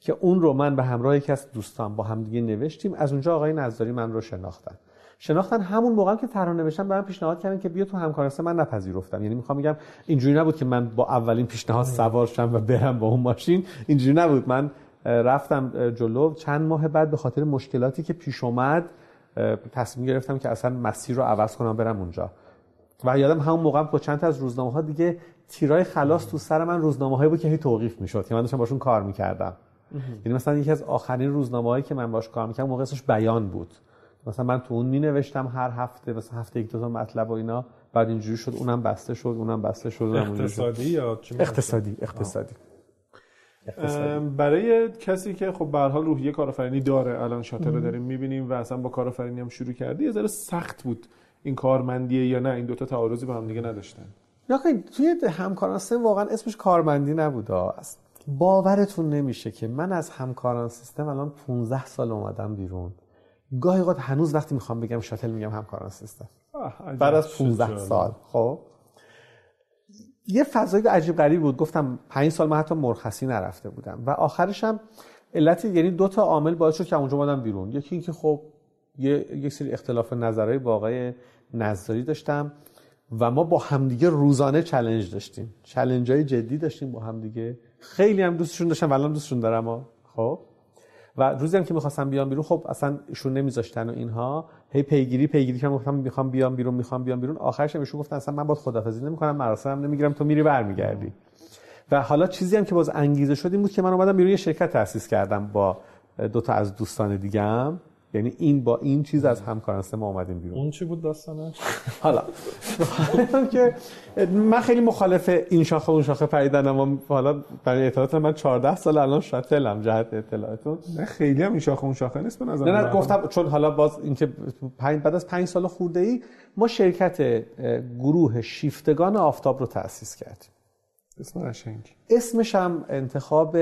که اون رو من به همراه یکی از دوستان با همدیگه نوشتیم از اونجا آقای نظاری من رو شناختن. شناختن همون موقع که طرح نوشتم به من پیشنهاد کردن که بیا تو همکارانسته من نپذیرفتم. یعنی می‌خوام میگم اینجوری نبود که من با اولین پیشنهاد سوار شم و برم با اون ماشین. اینجوری نبود. من رفتم جلو. چند ماه بعد به خاطر مشکلاتی که پیش اومد تصمیم گرفتم که اصلا مسیر رو عوض کنم برم اونجا. و یادم همون موقع با چند تا از روزنامه ها دیگه تیرای خلاص تو سر من روزنامه هایی بود که هی توقیف می‌شد که من داشتم باشون کار می‌کردم. یعنی مثلا یکی از آخرین روزنامه هایی که من باش کار می‌کردم موقع اسمش بیان بود. مثلا من تو اون می نوشتم هر هفته مثلا هفته یک دو تا مطلب و اینا. بعد اینجوری شد اونم بسته شد اونم بسته شد اقتصادی یا اقتصادی اقتصادی. برای کسی که خب به حال روحیه کارآفرینی داره الان شاتر رو داریم می‌بینیم و اصلا با کارآفرینی هم شروع کردی یه ذره سخت بود این کارمندیه یا نه. این دوتا تعارضی با هم دیگه نداشتن. یا توی همکاران واقعا اسمش کارمندی نبود باورتون نمیشه که من از همکاران سیستم الان 15 سال اومدم بیرون. گاهی اوقات هنوز وقتی می‌خوام بگم شاتل میگم همکاران سیستم. بعد از 15 سال خب؟ یه فضای عجیب غریب بود. گفتم پنج سال من حتی مرخصی نرفته بودم. و آخرش هم علت یعنی دو تا عامل باعث شد که اونجا اومدم بیرون. یکی اینکه خب یه یک سری اختلاف نظرهای با آقای نظری داشتم و ما با همدیگه روزانه چلنج داشتیم. چلنج های جدی داشتیم با همدیگه. خیلی هم دوستشون داشتم الان دوستشون دارم خب. و روزی هم که می‌خواستم بیام بیرون خب اصلا ایشون نمیذاشتن و اینها. هی پیگیری پیگیری که گفتم می‌خوام بیام بیرون می‌خوام بیام بیرون. آخرش ایشون گفتن اصلا من باید خدافظی نمی‌کنم مراسم نمی‌گیرم تو میری برمیگردی. و حالا چیزی هم که باز انگیزه شد این بود که من اومدم بیرون یه شرکت تأسیس کردم با دو تا از دوستان دیگه یعنی این با این چیز از همکاران ما اومدیم بیرون. اون چی بود داستانش؟ حالا. [LAUGHS] که من خیلی مخالف این شاخه اون شاخه پریدن اما حالا برای اطلاعات من 14 سال الان شاتلم جهت اطلاعاتون نه خیلی هم این شاخه اون شاخه نیست به نظر نه نه گفتم چون حالا باز اینکه پنج بعد از 5 سال خورده ای ما شرکت گروه شیفتگان آفتاب رو تأسیس کردیم. اسم قشنگ. اسمش هم انتخاب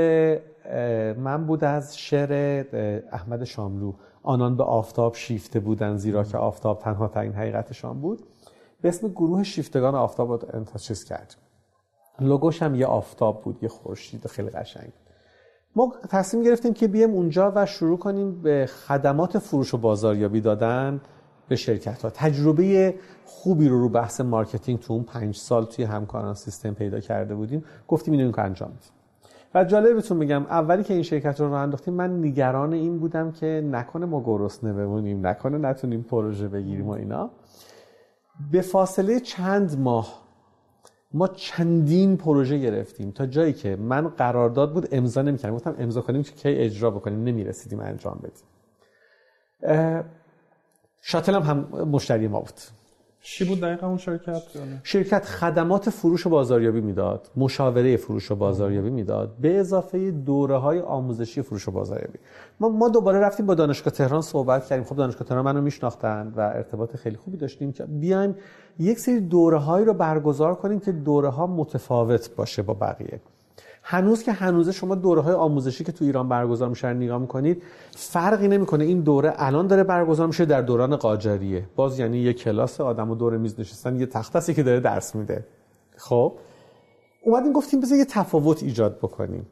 من بود از شعر احمد شاملو. آنان به آفتاب شیفته بودن زیرا که آفتاب تنها ترین حقیقتشان بود. به اسم گروه شیفتگان آفتاب رو انتخاب کرد. لوگوش هم یه آفتاب بود یه خورشید خیلی قشنگ. ما تصمیم گرفتیم که بیایم اونجا و شروع کنیم به خدمات فروش و بازاریابی دادن به شرکت ها تجربه خوبی رو رو بحث marketing تو اون پنج سال توی همکاران سیستم پیدا کرده بودیم. گفتیم اینو که انجام بدیم. و جالب بهتون بگم اولی که این شرکت رو راه انداختیم من نگران این بودم که نکنه ما گرسنه بمونیم نکنه نتونیم پروژه بگیریم و اینا. به فاصله چند ماه ما چندین پروژه گرفتیم تا جایی که من قرارداد بود امضا نمی‌کردم. گفتم امضا کنیم که کی اجرا بکنیم؟ نمی‌رسیدیم انجام بدیم. شاتل هم, هم مشتری ما بود. چی بود دقیقا اون شرکت؟ شرکت خدمات فروش و بازاریابی می‌داد مشاوره فروش و بازاریابی می‌داد به اضافه دوره های آموزشی فروش و بازاریابی. ما, ما دوباره رفتیم با دانشگاه تهران صحبت کردیم. خب دانشگاه تهران منو میشناختن و ارتباط خیلی خوبی داشتیم که بیایم یک سری دوره هایی رو برگزار کنیم که دوره ها متفاوت باشه با بقیه. هنوز که هنوز شما دوره های آموزشی که تو ایران برگزار میشه نگاه می‌کنید فرقی نمی‌کنه. این دوره الان داره برگزار میشه در دوران قاجاریه. باز یعنی یه کلاس آدم و دور میز نشستن یه تخت هستی که داره درس میده. خب؟ اومدیم گفتیم بذار یه تفاوت ایجاد بکنیم.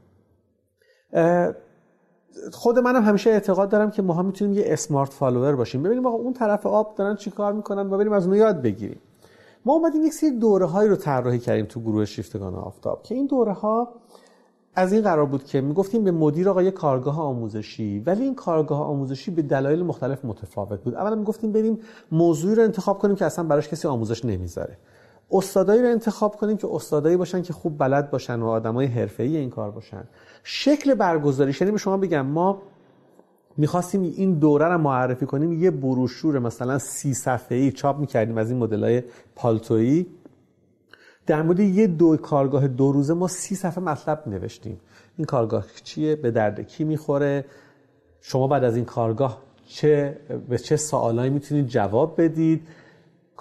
خود منم همیشه اعتقاد دارم که ما می‌تونیم یه اسمارت فالوور باشیم. ببینیم آقا اون طرف آب دارن چیکار می‌کنن و بریم از اون یاد بگیریم. ما اومدیم یک سری دوره هایی رو طراحی کردیم تو گروه شیفتگان آفتاب که این دوره ها از این قرار بود که می‌گفتیم به مدیر آقا یه کارگاه آموزشی ولی این کارگاه آموزشی به دلایل مختلف متفاوت بود. اولا می‌گفتیم بریم موضوعی رو انتخاب کنیم که اصلا براش کسی آموزش نمی‌ذاره. استادایی رو انتخاب کنیم که استادایی باشن که خوب بلد باشن و آدمای حرفه‌ای این کار باشن. شکل برگزاریش یعنی به شما بگم ما می‌خواستیم این دوره رو معرفی کنیم. یه بروشور مثلا سی صفحه‌ای چاپ می‌کردیم از این مدل‌های پالتویی. در مورد یه دو کارگاه دو روزه ما سی صفحه مطلب نوشتیم. این کارگاه چیه؟ به درد کی می‌خوره؟ شما بعد از این کارگاه چه به چه سوالایی می‌تونید جواب بدید؟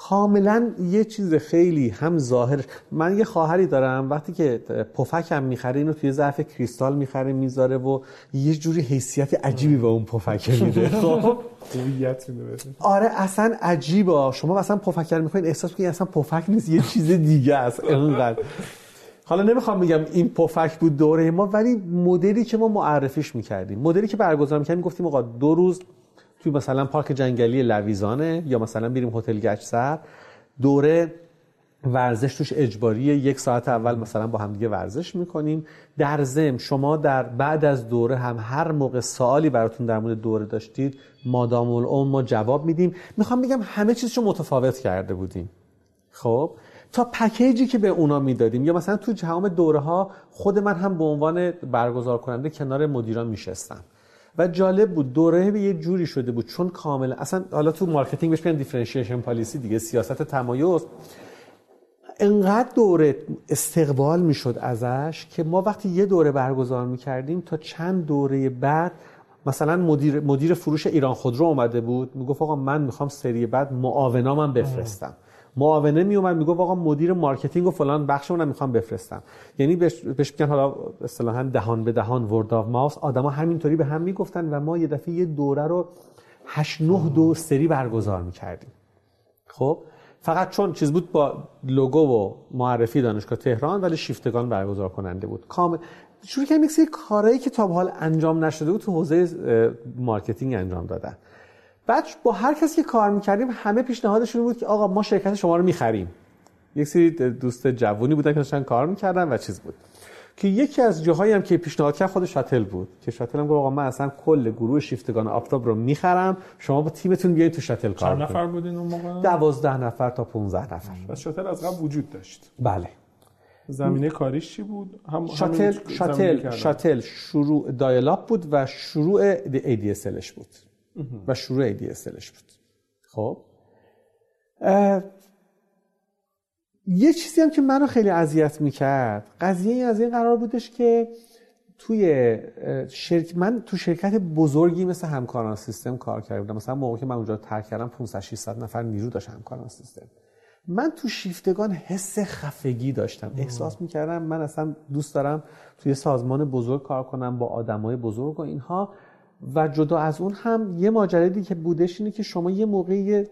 کاملا یه چیز خیلی هم ظاهر. من یه خواهری دارم. وقتی که پفک هم می‌خره اینو توی ظرف کریستال می‌خره می‌ذاره و یه جوری حیثیت عجیبی به اون پفک میده. [LAUGHS] خب؟ آره اصلا عجیبه. شما مثلا پفکر می‌خواین احساس کنید اصلا پفک نیست یه چیز دیگه است. اینقدر حالا نمی‌خوام بگم این پفک بود دوره ما ولی مدلی که ما معرفیش می‌کردیم مدلی که برگزار می‌کردیم گفتیم آقا دو روز توی مثلا پارک جنگلی لویزانه یا مثلا بریم هتل گچسر دوره ورزش توش اجباریه یک ساعت اول مثلا با همدیگه ورزش می‌کنیم. در زم شما در بعد از دوره هم هر موقع سوالی براتون در مورد دوره داشتید مادام اون ما جواب میدیم. می‌خوام بگم همه چیزشو متفاوت کرده بودیم. خب؟ تا پکیجی که به اونا می‌دادیم یا مثلا تو تمام دوره ها خود من هم به عنوان برگزار کننده کنار مدیران میشستم. و جالب بود دوره به یه جوری شده بود. چون کاملا اصلا حالا تو marketing بهش میگن differentiation policy دیگه سیاست تمایز. انقدر دوره استقبال می‌شد ازش که ما وقتی یه دوره برگزار می‌کردیم تا چند دوره بعد مثلا مدیر, مدیر فروش ایران خودرو اومده بود می‌گفت آقا من می‌خوام سری بعد معاونامم بفرستم. معاونه میومد می‌گفت آقا مدیر marketing و فلان بخشمون می‌خوام بفرستم. یعنی بهش میگن حالا اصطلاحا دهان به دهان word of mouth آدما همینطوری به هم می‌گفتن و ما یه دفعه یه دوره رو 8 9 دو سری برگزار می‌کردیم. خب؟ فقط چون چیز بود با لوگو و معرفی دانشگاه تهران ولی شیفتگان برگزار کننده بود. کامل. شروع کردیم یک سری کارهایی که تا حال انجام نشده بود تو حوزه marketing انجام دادن. بعد با هر کسی که کار می‌کردیم همه پیشنهادشون بود که آقا ما شرکت شما رو می‌خریم. یک سری دوست جوونی بودن که داشتن کار می‌کردن و چیز بود. که یکی از جاهایی هم که پیشنهاد کرد خود شاتل بود. که شاتل هم گفت آقا من اصلا کل گروه شیفتگان آفتاب رو می‌خرم. شما با تیمتون بیاید تو شاتل کار چند نفر بودین اون موقع؟ 12 نفر تا 15 نفر. و شاتل از قبل وجود داشت. بله. زمینه کاریش چی بود؟ هم شاتل شاتل شاتل شروع دایلاپ بود و شروع ADSLش بود. و شروع ADSLش بود. خب. یه چیزی هم که منو خیلی اذیت می‌کرد قضیه این از این قرار بودش که توی شرک من تو شرکت بزرگی مثل همکاران سیستم کار کرده بودم. مثلا موقعی که من اونجا ترک کردم 500 600 نفر نیرو داشت همکاران سیستم. من تو شیفتگان حس خفگی داشتم. احساس می‌کردم من اصلا دوست دارم توی سازمان بزرگ کار کنم با آدمای بزرگ و اینها. و جدا از اون هم یه ماجرایی که بودش اینه که شما یه موقعی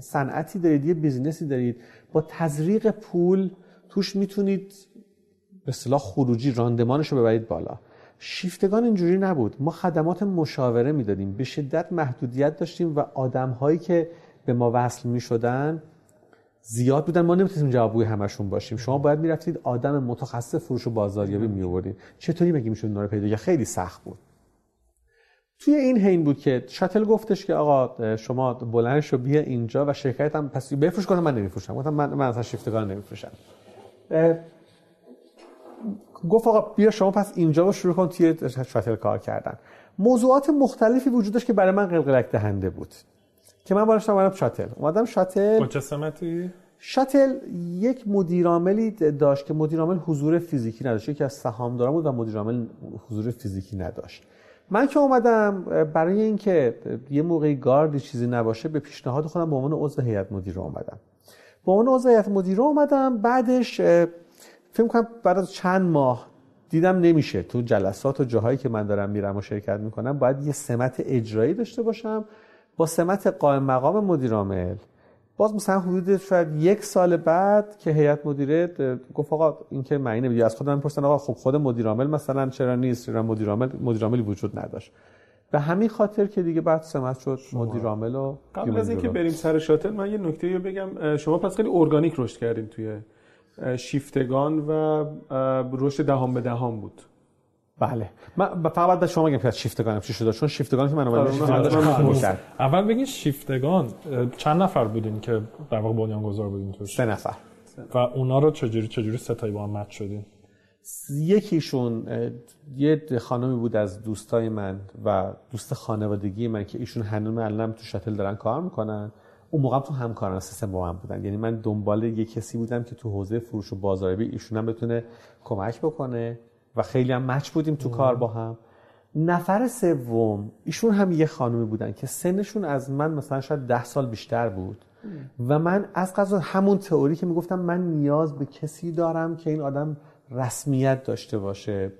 صنعتی دارید یه business ی دارید با تزریق پول توش می‌تونید به اصطلاح خروجی راندمانش رو ببرید بالا. شیفتگان اینجوری نبود. ما خدمات مشاوره می‌دادیم. به شدت محدودیت داشتیم و آدم هایی که به ما وصل می شدن زیاد بودن. ما نمی‌تونیم جوابگوی همشون باشیم. شما باید می‌رفتید آدم متخصص فروش و بازاریابی می چطوری می‌شد اونا رو پیدا خیلی سخت بود. توی این حین بود که شاتل گفتش که آقا شما بلند شو بیا اینجا و شرکت هم پس بفروش. کنم من نمیفروشم. گفتم من من اصلا شیفتگان نمیفروشم. گفت آقا بیا شما پس اینجا رو شروع کن توی شاتل کار کردن. موضوعات مختلفی وجود داشت که برای من قلقلک دهنده بود. که من بارشتم اومدم شاتل. اومدم شاتل. با چه سمتی؟ شاتل یک مدیرعاملی داشت که مدیرعامل حضور فیزیکی نداشت. یکی از سهامداران بود و مدیرعامل حضور فیزیکی نداشت. من که اومدم برای اینکه یه موقعی گاردی چیزی نباشه به پیشنهاد خودم به عنوان عضو هیئت مدیره اومدم. به عنوان عضو هیئت مدیره اومدم بعدش فکر کنم بعد از چند ماه دیدم نمیشه. تو جلسات و جاهایی که من دارم میرم و شرکت می‌کنم باید یه سمت اجرایی داشته باشم با سمت قائم مقام مدیر عامل. باز مثلا حدود شاید یک سال بعد که هیئت مدیره گفت آقا این که معنی نمیدی. از خودم می‌پرسن آقا خب خود مدیر عامل مثلا چرا نیست؟ چرا مدیر عامل مدیر عاملی وجود نداشت. به همین خاطر که دیگه بعد سمت شد مدیر عامل و قبل از اینکه بریم سر شاتل من یه نکته رو بگم. شما پس خیلی ارگانیک رشد کردین توی شیفتگان و رشد دهان به دهان بود. بله. من فقط بعد شما بگم که شیفتگان چی شده؟ چون شیفتگان که من اومدم اول بگین شیفتگان چند نفر بودین که در واقع بنیانگذار بودین توش؟ سه نفر. و اونا رو چجوری چجوری ستایی با هم مچ شدین؟ یکیشون یه خانمی بود از دوستای من و دوست خانوادگی من که ایشون هنوز علم تو شاتل دارن کار می‌کنن. اون موقع تو همکاران سیستم با من بودن. یعنی من دنبال یه کسی بودم که تو حوزه فروش و بازاریابی ایشون هم بتونه کمک بکنه. و خیلی هم مچ بودیم تو کار با هم. نفر سوم ایشون هم یه خانومی بودن که سنشون از من مثلا شاید ده سال بیشتر بود. و من از قضا همون تئوری که می‌گفتم من نیاز به کسی دارم که این آدم رسمیت داشته باشه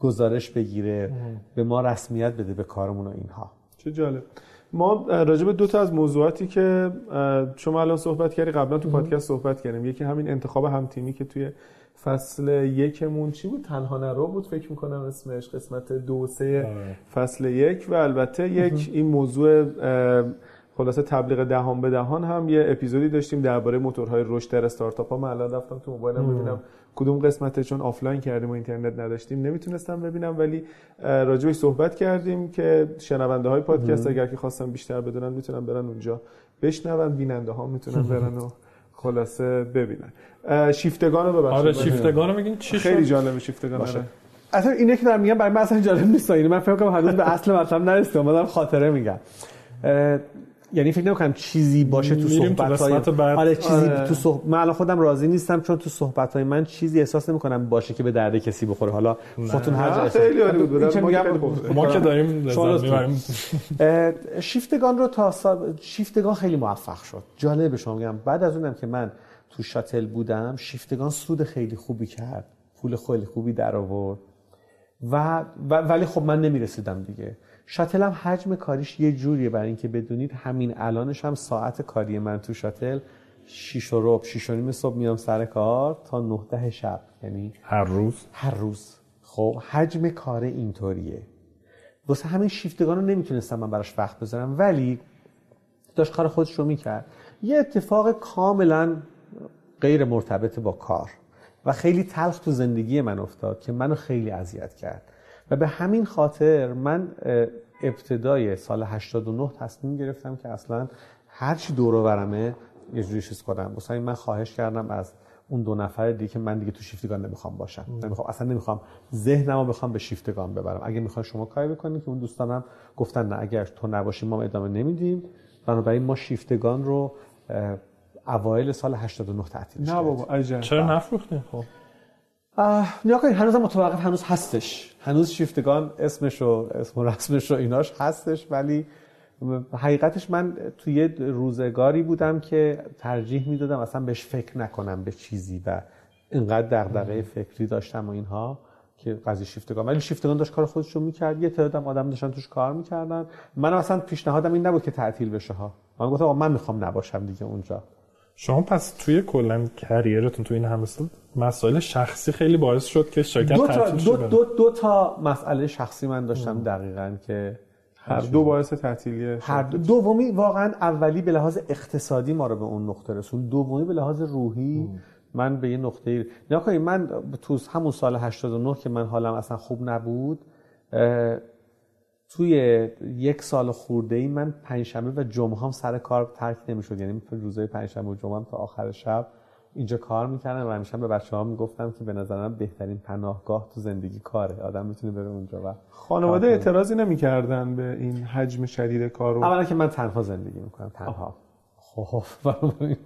گزارش بگیره به ما رسمیت بده به کارمون و اینها. چه جالب. ما راجع به دو تا از موضوعاتی که شما الان صحبت کردی قبلا تو پادکست صحبت کردیم. یکی همین انتخاب هم تیمی که توی فصل یکمون چی بود؟ تنها نرو بود فکر می‌کنم اسمش قسمت دو سه آره. فصل یک و البته یک این موضوع خلاصه تبلیغ دهان به دهان هم یه اپیزودی داشتیم درباره موتورهای رشد در استارتاپ ها. من الان رفتم تو موبایلم ببینم کدوم قسمته چون آفلاین کردیم و اینترنت نداشتیم. نمی‌تونستم ببینم ولی راجبش صحبت کردیم که شنونده های پادکست اگر که خواستم بیشتر بدونن می‌تونن برن اونجا بشنون. بیننده ها می‌تونن [LAUGHS] برن و خلاصه ببینن. شیفتگان رو ببخشید. آره شیفتگان رو میگین؟ چی خیلی جالبه شیفتگان باشه. اصلا اینه که دارم میگم برای من اصلا جالب نیست من فکر کنم هنوز به اصل مطلب نرسیدم من خاطره میگم. یعنی فکر نمی‌کنم چیزی باشه تو صحبت‌های آره چیزی آره. تو صحبت من الان خودم راضی نیستم چون تو صحبت‌های من چیزی احساس نمی‌کنم باشه که به درد کسی بخوره. حالا خودتون هر جا خیلی عالی بود. ما که داریم شیفتگان رو تا شیفتگان خیلی موفق شد. جالب شما میگم. بعد از اونم که من تو شاتل بودم شیفتگان سود خیلی خوبی کرد. پول خیلی خوبی در آورد. و ولی خب من نمی‌رسیدم دیگه. شاتل هم حجم کاریش یه جوریه برای اینکه بدونید. همین الانش هم ساعت کاری من تو شاتل 6 و ربع 6 و نیم صبح میام سر کار تا 9 ده شب. یعنی هر روز؟ هر روز. خب حجم کار اینطوریه. واسه همین شیفتگان رو نمی‌تونستم من براش وقت بذارم. ولی داشت کار خودش رو می‌کرد. یه اتفاق کاملا غیر مرتبط با کار. و خیلی تلخ تو زندگی من افتاد که منو خیلی اذیت کرد. و به همین خاطر من ابتدای سال 89 تصمیم گرفتم که اصلا هر چی دور ورمه یه جوری چیز کنم. مثلا من خواهش کردم از اون دو نفر دیگه که من دیگه تو شیفتگان نمی‌خوام باشم. نمی‌خوام اصلا نمی‌خوام ذهنمو بخوام به شیفتگان ببرم. اگه می‌خوای شما کاری بکنید که اون دوستانم گفتن نه اگر تو نباشی ما ادامه نمیدیم. بنابراین ما شیفتگان رو اوایل سال 89 تعطیل نه بابا عجب. چرا نفروختین خب؟ نیا کنید هنوز متوقف هنوز هستش. هنوز شیفتگان اسمش و اسم و رسمش و ایناش هستش ولی حقیقتش من توی روزگاری بودم که ترجیح می‌دادم اصلا بهش فکر نکنم به چیزی و اینقدر دغدغه فکری داشتم و اینها که قضیه شیفتگان. ولی شیفتگان داشت کار خودش رو می‌کرد. یه تعدادم آدم داشتن توش کار می‌کردن. من اصلا پیشنهادم این نبود که تعطیل بشه ها. من گفتم من می‌خوام نباشم دیگه اونجا. شما پس توی کلا کریرتون توی این همه سال مسائل شخصی خیلی باعث شد که شرکت دو تا, دو, دو, دو تا مسئله شخصی من داشتم دقیقا که هر دو باعث تعطیلی هر دو دومی واقعا اولی به لحاظ اقتصادی ما رو به اون نقطه رسون. دومی به لحاظ روحی من به یه نقطه نکنید من تو همون سال 89 که من حالم اصلا خوب نبود توی یک سال خورده ای من پنجشنبه و جمعه هم سر کار ترک نمی‌شد. یعنی روزهای پنجشنبه و جمعه هم تا آخر شب اینجا کار می‌کردم و همیشه به بچه ها می‌گفتم که به نظرم بهترین پناهگاه تو زندگی کاره. آدم می‌تونه بره اونجا و خانواده اعتراضی نمی‌کردن به این حجم شدید کارو اولا که من تنها زندگی می‌کنم تنها. خب [LAUGHS]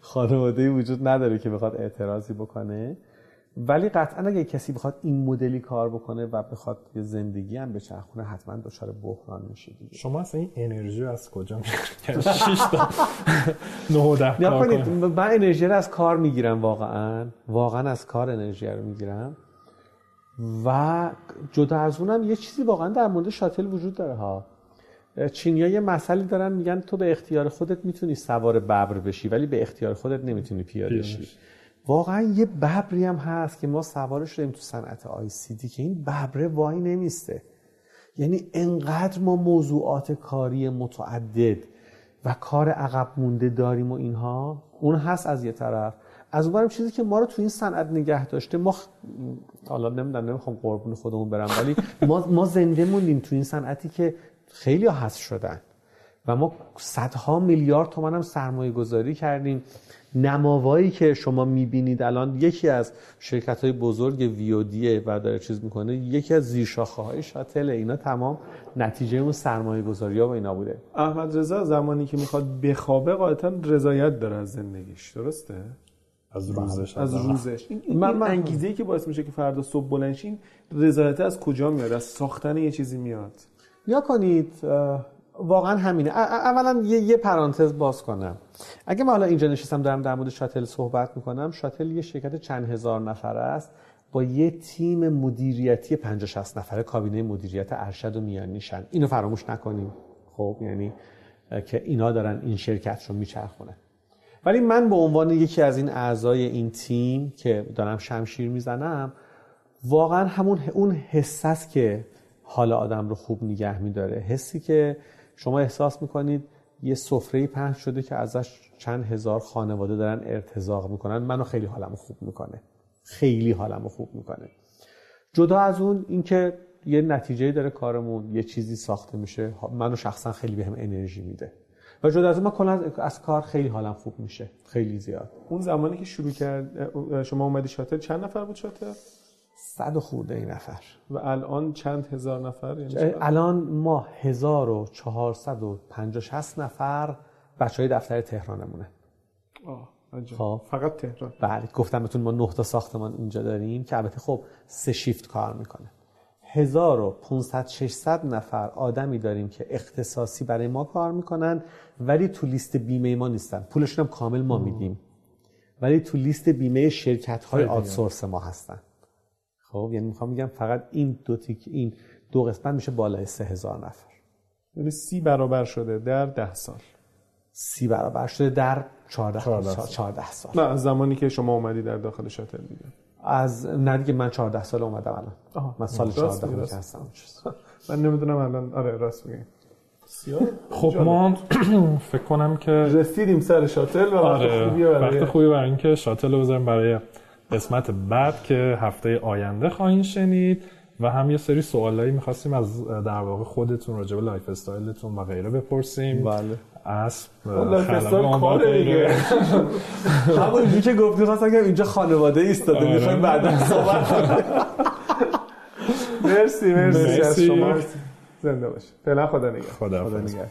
خانواده وجود نداره که بخواد اعتراضی بکنه. ولی قطعا اگه کسی بخواد این مدلی کار بکنه و بخواد یه زندگی هم بچرخونه حتما دچار بحران میشه دیگه. شما اصلا این انرژی از کجا می‌گیرید؟ 6 تا 9 کار من انرژی رو از کار می‌گیرم واقعا. واقعا از کار انرژی رو می‌گیرم. و جدا از اونم یه چیزی واقعا در مورد شاتل وجود داره ها. چینیا یه مسئله دارن میگن تو به اختیار خودت می‌تونی سوار ببر بشی ولی به اختیار خودت نمی‌تونی پیاده شی. واقعا یه ببری هم هست که ما سوارش شدیم تو صنعت آی سی دی که این ببره وای نمیسته یعنی انقدر ما موضوعات کاری متعدد و کار عقب مونده داریم و اینها اون هست از یه طرف از اونورم چیزی که ما رو تو این صنعت نگه داشته ما. حالا نمی‌دونم نمی‌خوام قربون خودمون برم ولی ما ما زنده موندیم تو این صنعتی که خیلی هست شدن و ما صدها میلیارد تومن هم سرمایه گذاری کردیم. نماوایی که شما می‌بینید الان یکی از شرکت های بزرگ ویودیه و داره چیز می‌کنه یکی از زیرشاخه های شاتل. اینا تمام نتیجه اون سرمایه گذاری ها و اینا بوده. احمد رضا زمانی که می‌خواد بخوابه قاعدتا رضایت داره از زندگیش. درسته؟ از روزش از روزش. این, من, من انگیزه ای که باعث میشه که فردا صبح بلنشین رضایت از کجا میاد؟ از ساختن یه چیزی میاد؟ یا کنید واقعا همینه. اولا یه, یه پرانتز باز کنم. اگه من حالا اینجا نشستم دارم در مورد شاتل صحبت می‌کنم شاتل یه شرکت چند هزار نفره است. با یه تیم مدیریتی 50 60 نفره کابینه مدیریت ارشد و میانیشن اینو فراموش نکنیم. خب یعنی که اینا دارن این شرکت رو میچرخونن ولی من به عنوان یکی از این اعضای این تیم که دارم شمشیر می‌زنم واقعا همون اون حس است که حال آدم رو خوب نگه میداره حسی که شما احساس می‌کنید یه سفره پهن شده که ازش چند هزار خانواده دارن ارتزاق می‌کنن؟ منو خیلی حالمو خوب می‌کنه. خیلی حالمو خوب می‌کنه. جدا از اون اینکه یه نتیجه داره کارمون یه چیزی ساخته میشه منو شخصا خیلی بهم انرژی میده. و جدا از اون من کلا از کار خیلی حالم خوب میشه خیلی زیاد. اون زمانی که شروع کرد شما اومدی شاتل چند نفر بود شاتل؟ صد خورده این نفر. و الان چند هزار نفر؟ یعنی الان ما 1450 60 نفر بچه های دفتر تهرانمونه. آه خب. فقط تهران. بله گفتم بهتون ما نه تا ساختمان اینجا داریم که البته خب سه شیفت کار می‌کنه. 1500 600 نفر آدمی داریم که اختصاصی برای ما کار می‌کنن ولی تو لیست بیمه ما نیستن. پولشون هم کامل ما میدیم. ولی تو لیست بیمه شرکت های آتسورس ما هستن. خب یعنی می‌خوام میگم فقط این دو تیک این دو قسمت میشه بالای سه هزار نفر. یعنی سی برابر شده در ده سال. سی برابر شده در 14 سال. 14 سال. نه از زمانی که شما اومدی در داخل شاتل دیگه. از نه دیگه من 14 سال اومدم الان. من سال 14 هستم [LAUGHS] من نمی‌دونم الان آره راست میگی. خب ما [CLEARS THROAT] فکر کنم که رسیدیم سر شاتل و آره. خوبی برای وقت خوبی برای اینکه شاتل رو بذاریم برای قسمت بعد که هفته آینده خواهیم شنید و هم یه سری سوالایی می‌خواستیم از در واقع خودتون راجع به lifestyle تون و غیره بپرسیم. بله. اصن lifestyle کاره دیگه. [LAUGHS] همون که گفتی خواستم که اینجا خانواده ایستاده می‌خوایم بعدا صحبت [LAUGHS] مرسی مرسی از شما. زنده باش. فعلا خدا نگهدار. خدا خدا نگهدار.